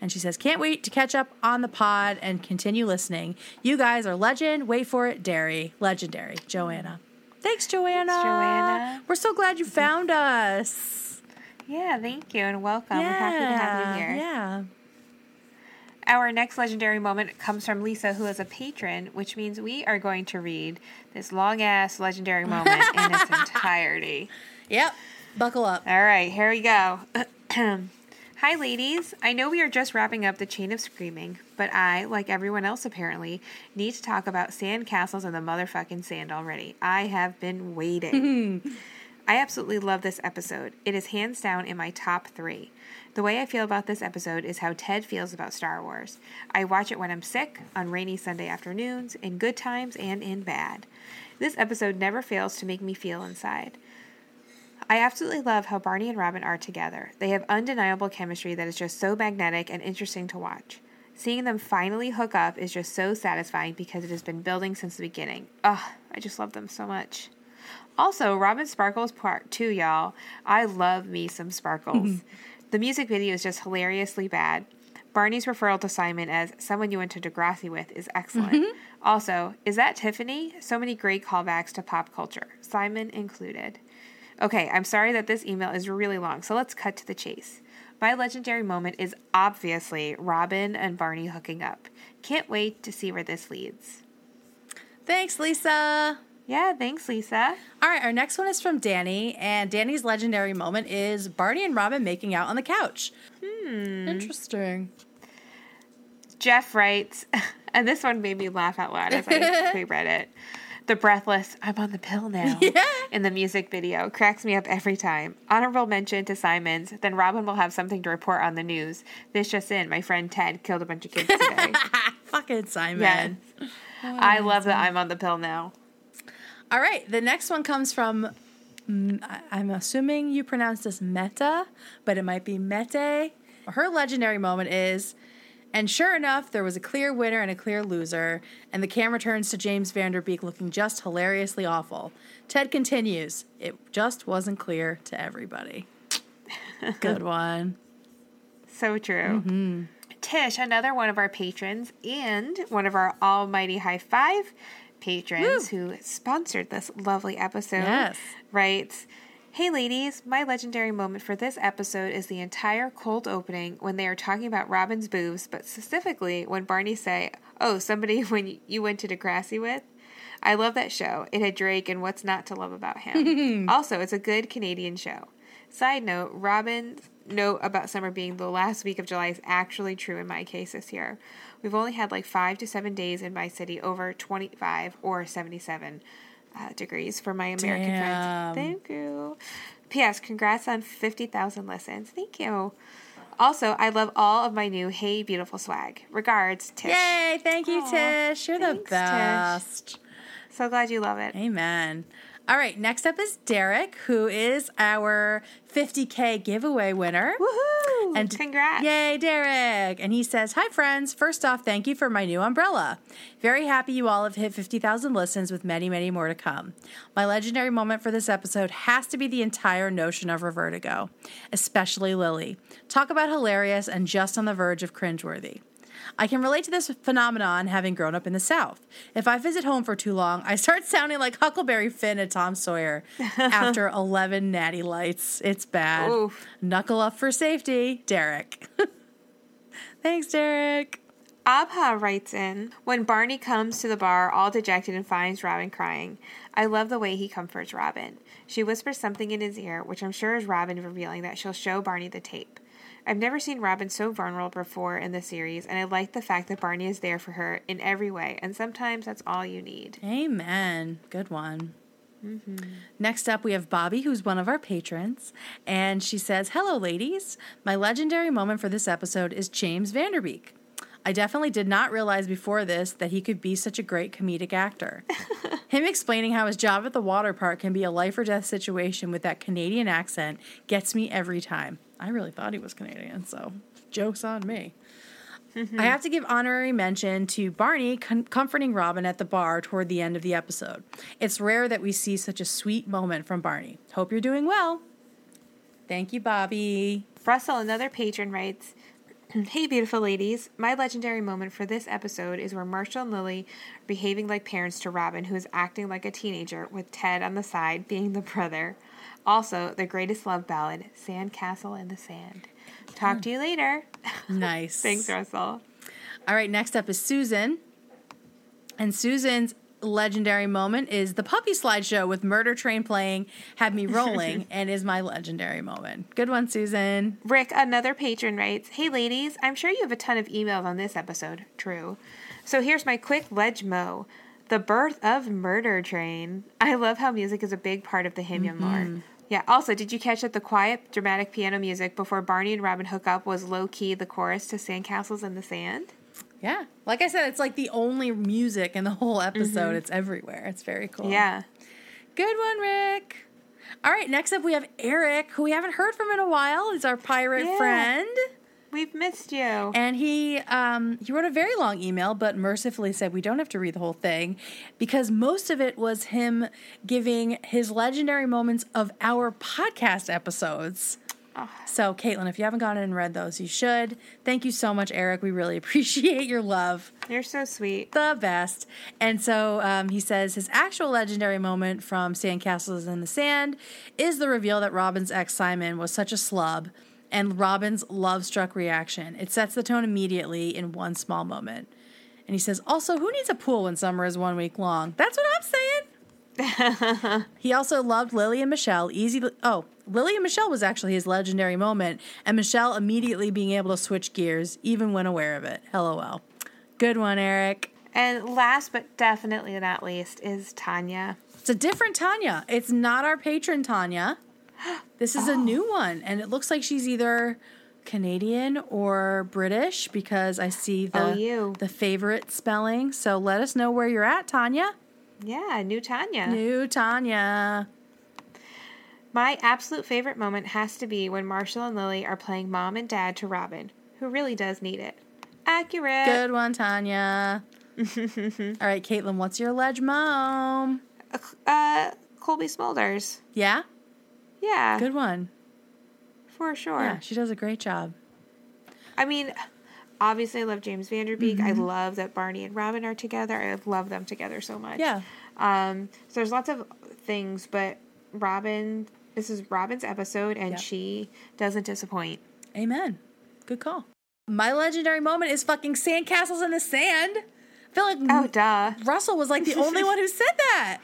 And she says, Can't wait to catch up on the pod and continue listening. You guys are legend. Wait for it, Dairy. Legendary. Joanna. Thanks, Joanna. Thanks, Joanna. We're so glad you found us. Yeah, thank you and welcome. We're happy to have you here. Yeah. Our next legendary moment comes from Lisa, who is a patron, which means we are going to read this long ass legendary moment in its entirety. Yep. Buckle up. All right, here we go. Hi, ladies. I know we are just wrapping up the chain of screaming, but I, like everyone else apparently, need to talk about sand castles in the motherfucking sand already. I have been waiting. I absolutely love this episode. It is hands down in my top three. The way I feel about this episode is how Ted feels about Star Wars. I watch it when I'm sick, on rainy Sunday afternoons, in good times and in bad. This episode never fails to make me feel inside. I absolutely love how Barney and Robin are together. They have undeniable chemistry that is just so magnetic and interesting to watch. Seeing them finally hook up is just so satisfying because it has been building since the beginning. Ugh, I just love them so much. Also, Robin Sparkles Part 2, y'all. I love me some Sparkles. the music video is just hilariously bad. Barney's referral to Simon as someone you went to Degrassi with is excellent. Mm-hmm. Also, is that Tiffany? So many great callbacks to pop culture, Simon included. Okay, I'm sorry that this email is really long, so let's cut to the chase. My legendary moment is obviously Robin and Barney hooking up. Can't wait to see where this leads. Thanks, Lisa. Yeah, thanks, Lisa. All right, our next one is from Danny, and Danny's legendary moment is Barney and Robin making out on the couch. Hmm. Interesting. Jeff writes, and this one made me laugh out loud as I pre-read it. The breathless, I'm on the pill now, in the music video cracks me up every time. Honorable mention to Simons, then Robin will have something to report on the news. This just in, my friend Ted killed a bunch of kids today. Fucking Simon. yes. I love that I'm on the pill now. All right, the next one comes from. mm, I'm assuming you pronounce this Meta, but it might be Mete. Her legendary moment is, and sure enough, there was a clear winner and a clear loser, and the camera turns to James Van Der Beek looking just hilariously awful. Ted continues, it just wasn't clear to everybody. Good one. So true. Mm-hmm. Tish, another one of our patrons and one of our almighty high five patrons who sponsored this lovely episode, Yes. writes, Hey ladies, my legendary moment for this episode is the entire cold opening when they are talking about Robin's boobs, but specifically when Barney say, "Oh, somebody when you went to Degrassi with." I love that show. It had Drake and what's not to love about him. also, it's a good Canadian show. Side note, Robin's note about summer being the last week of July is actually true in my case this year. We've only had like five to seven days in my city over 25 or 77 uh, degrees for my American Damn. friends. Thank you. P.S. Congrats on 50,000 listens. Thank you. Also, I love all of my new Hey Beautiful swag. Regards, Tish. Yay! Thank you, Aw, Tish. You're the thanks, Tish. best. So glad you love it. Amen. All right, next up is Derek, who is our 50K giveaway winner. Woohoo! And congrats. Yay, Derek. And he says, Hi, friends. First off, thank you for my new umbrella. Very happy you all have hit 50,000 listens with many, many more to come. My legendary moment for this episode has to be the entire notion of Revertigo, especially Lily. Talk about hilarious and just on the verge of cringeworthy. I can relate to this phenomenon having grown up in the South. If I visit home for too long, I start sounding like Huckleberry Finn and Tom Sawyer after 11 natty lights. It's bad. Oof. Knuckle up for safety, Derek. Thanks, Derek. Abha writes in When Barney comes to the bar all dejected and finds Robin crying, I love the way he comforts Robin. She whispers something in his ear, which I'm sure is Robin revealing that she'll show Barney the tape. I've never seen Robin so vulnerable before in the series, and I like the fact that Barney is there for her in every way, and sometimes that's all you need. Amen. Good one. Mm-hmm. Next up, we have Bobby, who's one of our patrons, and she says, Hello, ladies. My legendary moment for this episode is James Van Der Beek. I definitely did not realize before this that he could be such a great comedic actor. Him explaining how his job at the water park can be a life or death situation with that Canadian accent gets me every time. I really thought he was Canadian, so joke's on me. Mm-hmm. I have to give honorary mention to Barney com- comforting Robin at the bar toward the end of the episode. It's rare that we see such a sweet moment from Barney. Hope you're doing well. Thank you, Bobby. Russell, another patron, writes Hey, beautiful ladies. My legendary moment for this episode is where Marshall and Lily are behaving like parents to Robin, who is acting like a teenager, with Ted on the side being the brother. Also, the greatest love ballad, Sandcastle in the Sand. Talk to you later. Nice. Thanks, Russell. All right, next up is Susan. And Susan's legendary moment is the puppy slideshow with Murder Train playing Had Me Rolling and is my legendary moment. Good one, Susan. Rick, another patron, writes Hey, ladies, I'm sure you have a ton of emails on this episode. True. So here's my quick ledge mo The birth of Murder Train. I love how music is a big part of the Hymn lore. Yeah, also, did you catch that the quiet, dramatic piano music before Barney and Robin hook up was low key the chorus to Sandcastles in the Sand? Yeah. Like I said, it's like the only music in the whole episode. Mm-hmm. It's everywhere. It's very cool. Yeah. Good one, Rick. All right, next up we have Eric, who we haven't heard from in a while. He's our pirate Yeah. friend. We've missed you. And he um, he wrote a very long email, but mercifully said we don't have to read the whole thing because most of it was him giving his legendary moments of our podcast episodes. So, Caitlin, if you haven't gone in and read those, you should. Thank you so much, Eric. We really appreciate your love You're so sweet. the best. And so um, he says his actual legendary moment from Sandcastles in the Sand is the reveal that Robin's ex Simon was such a slub and Robin's love struck reaction. It sets the tone immediately in one small moment. And he says, also, who needs a pool when summer is one week long? That's what I'm saying. he also loved Lily and Michelle. Easy. Oh, Lily and Michelle was actually his legendary moment, and Michelle immediately being able to switch gears, even when aware of it. LOL. Good one, Eric. And last but definitely not least is Tanya. It's a different Tanya. It's not our patron Tanya. This is a new one, and it looks like she's either Canadian or British because I see the Oh, the favorite spelling. So let us know where you're at, Tanya. Yeah, new Tanya. New Tanya. My absolute favorite moment has to be when Marshall and Lily are playing mom and dad to Robin, who really does need it. Accurate. Good one, Tanya. All right, Caitlin, what's your ledge mom? Uh, Cobie Smulders. Yeah, Yeah, good one. for sure. Yeah, she does a great job. I mean, obviously, I love James Van Der Beek. I Mm-hmm. love that Barney and Robin are together. I love them together so much. Yeah. Um, so there's lots of things, but Robin, this is Robin's episode, and Yep. she doesn't disappoint. Amen. Good call. My legendary moment is fucking sandcastles in the sand. I feel like Oh, duh. Russell was like the only one who said that.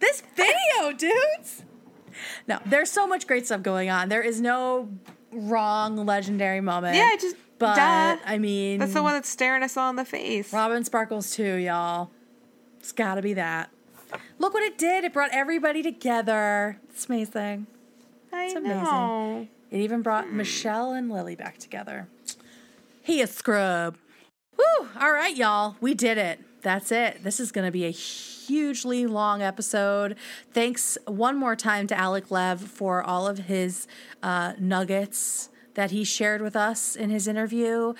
This video, dudes. No, there's so much great stuff going on. There is no wrong legendary moment. Yeah, just but duh. I mean, That's the one that's staring us all in the face. Robin Sparkles too, y'all. It's got to be that. Look what it did. It brought everybody together. It's amazing. I It's amazing. know. It even brought hmm. Michelle and Lily back together. He a scrub. Whew. All right, y'all. We did it. That's it. This is going to be a hugely long episode. Thanks one more time to Alec Lev for all of his uh, nuggets that he shared with us in his interview.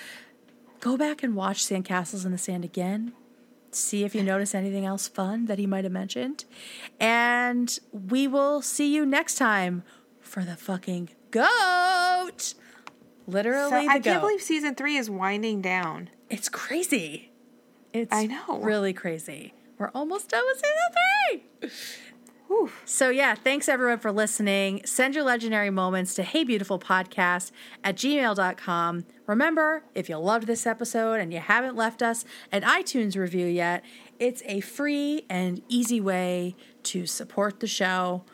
Go back and watch Sandcastles in the Sand again. See if you notice anything else fun that he might have mentioned. And we will see you next time for the fucking goat. Literally, So I goat. can't believe season three is winding down. It's crazy. It's I know. really crazy. We're almost done with season three. So yeah, thanks everyone for listening. Send your legendary moments to heybeautifulpodcast Beautiful Podcast at gmail.com. Remember, if you loved this episode and you haven't left us an iTunes review yet, it's a free and easy way to support the show.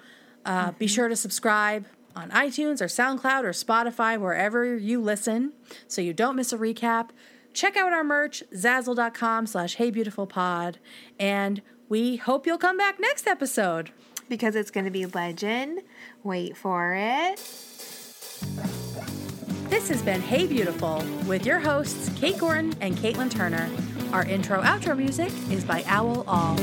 Uh, Be sure to subscribe on iTunes or SoundCloud or Spotify, wherever you listen, so you don't miss a recap. Check out our merch, zazzle.com slash heybeautifulpod. And we hope you'll come back next episode. Because it's going to be legend. Wait for it. This has been Hey Beautiful with your hosts, Kate Gordon and Caitlin Turner. Our intro outro music is by Owl All.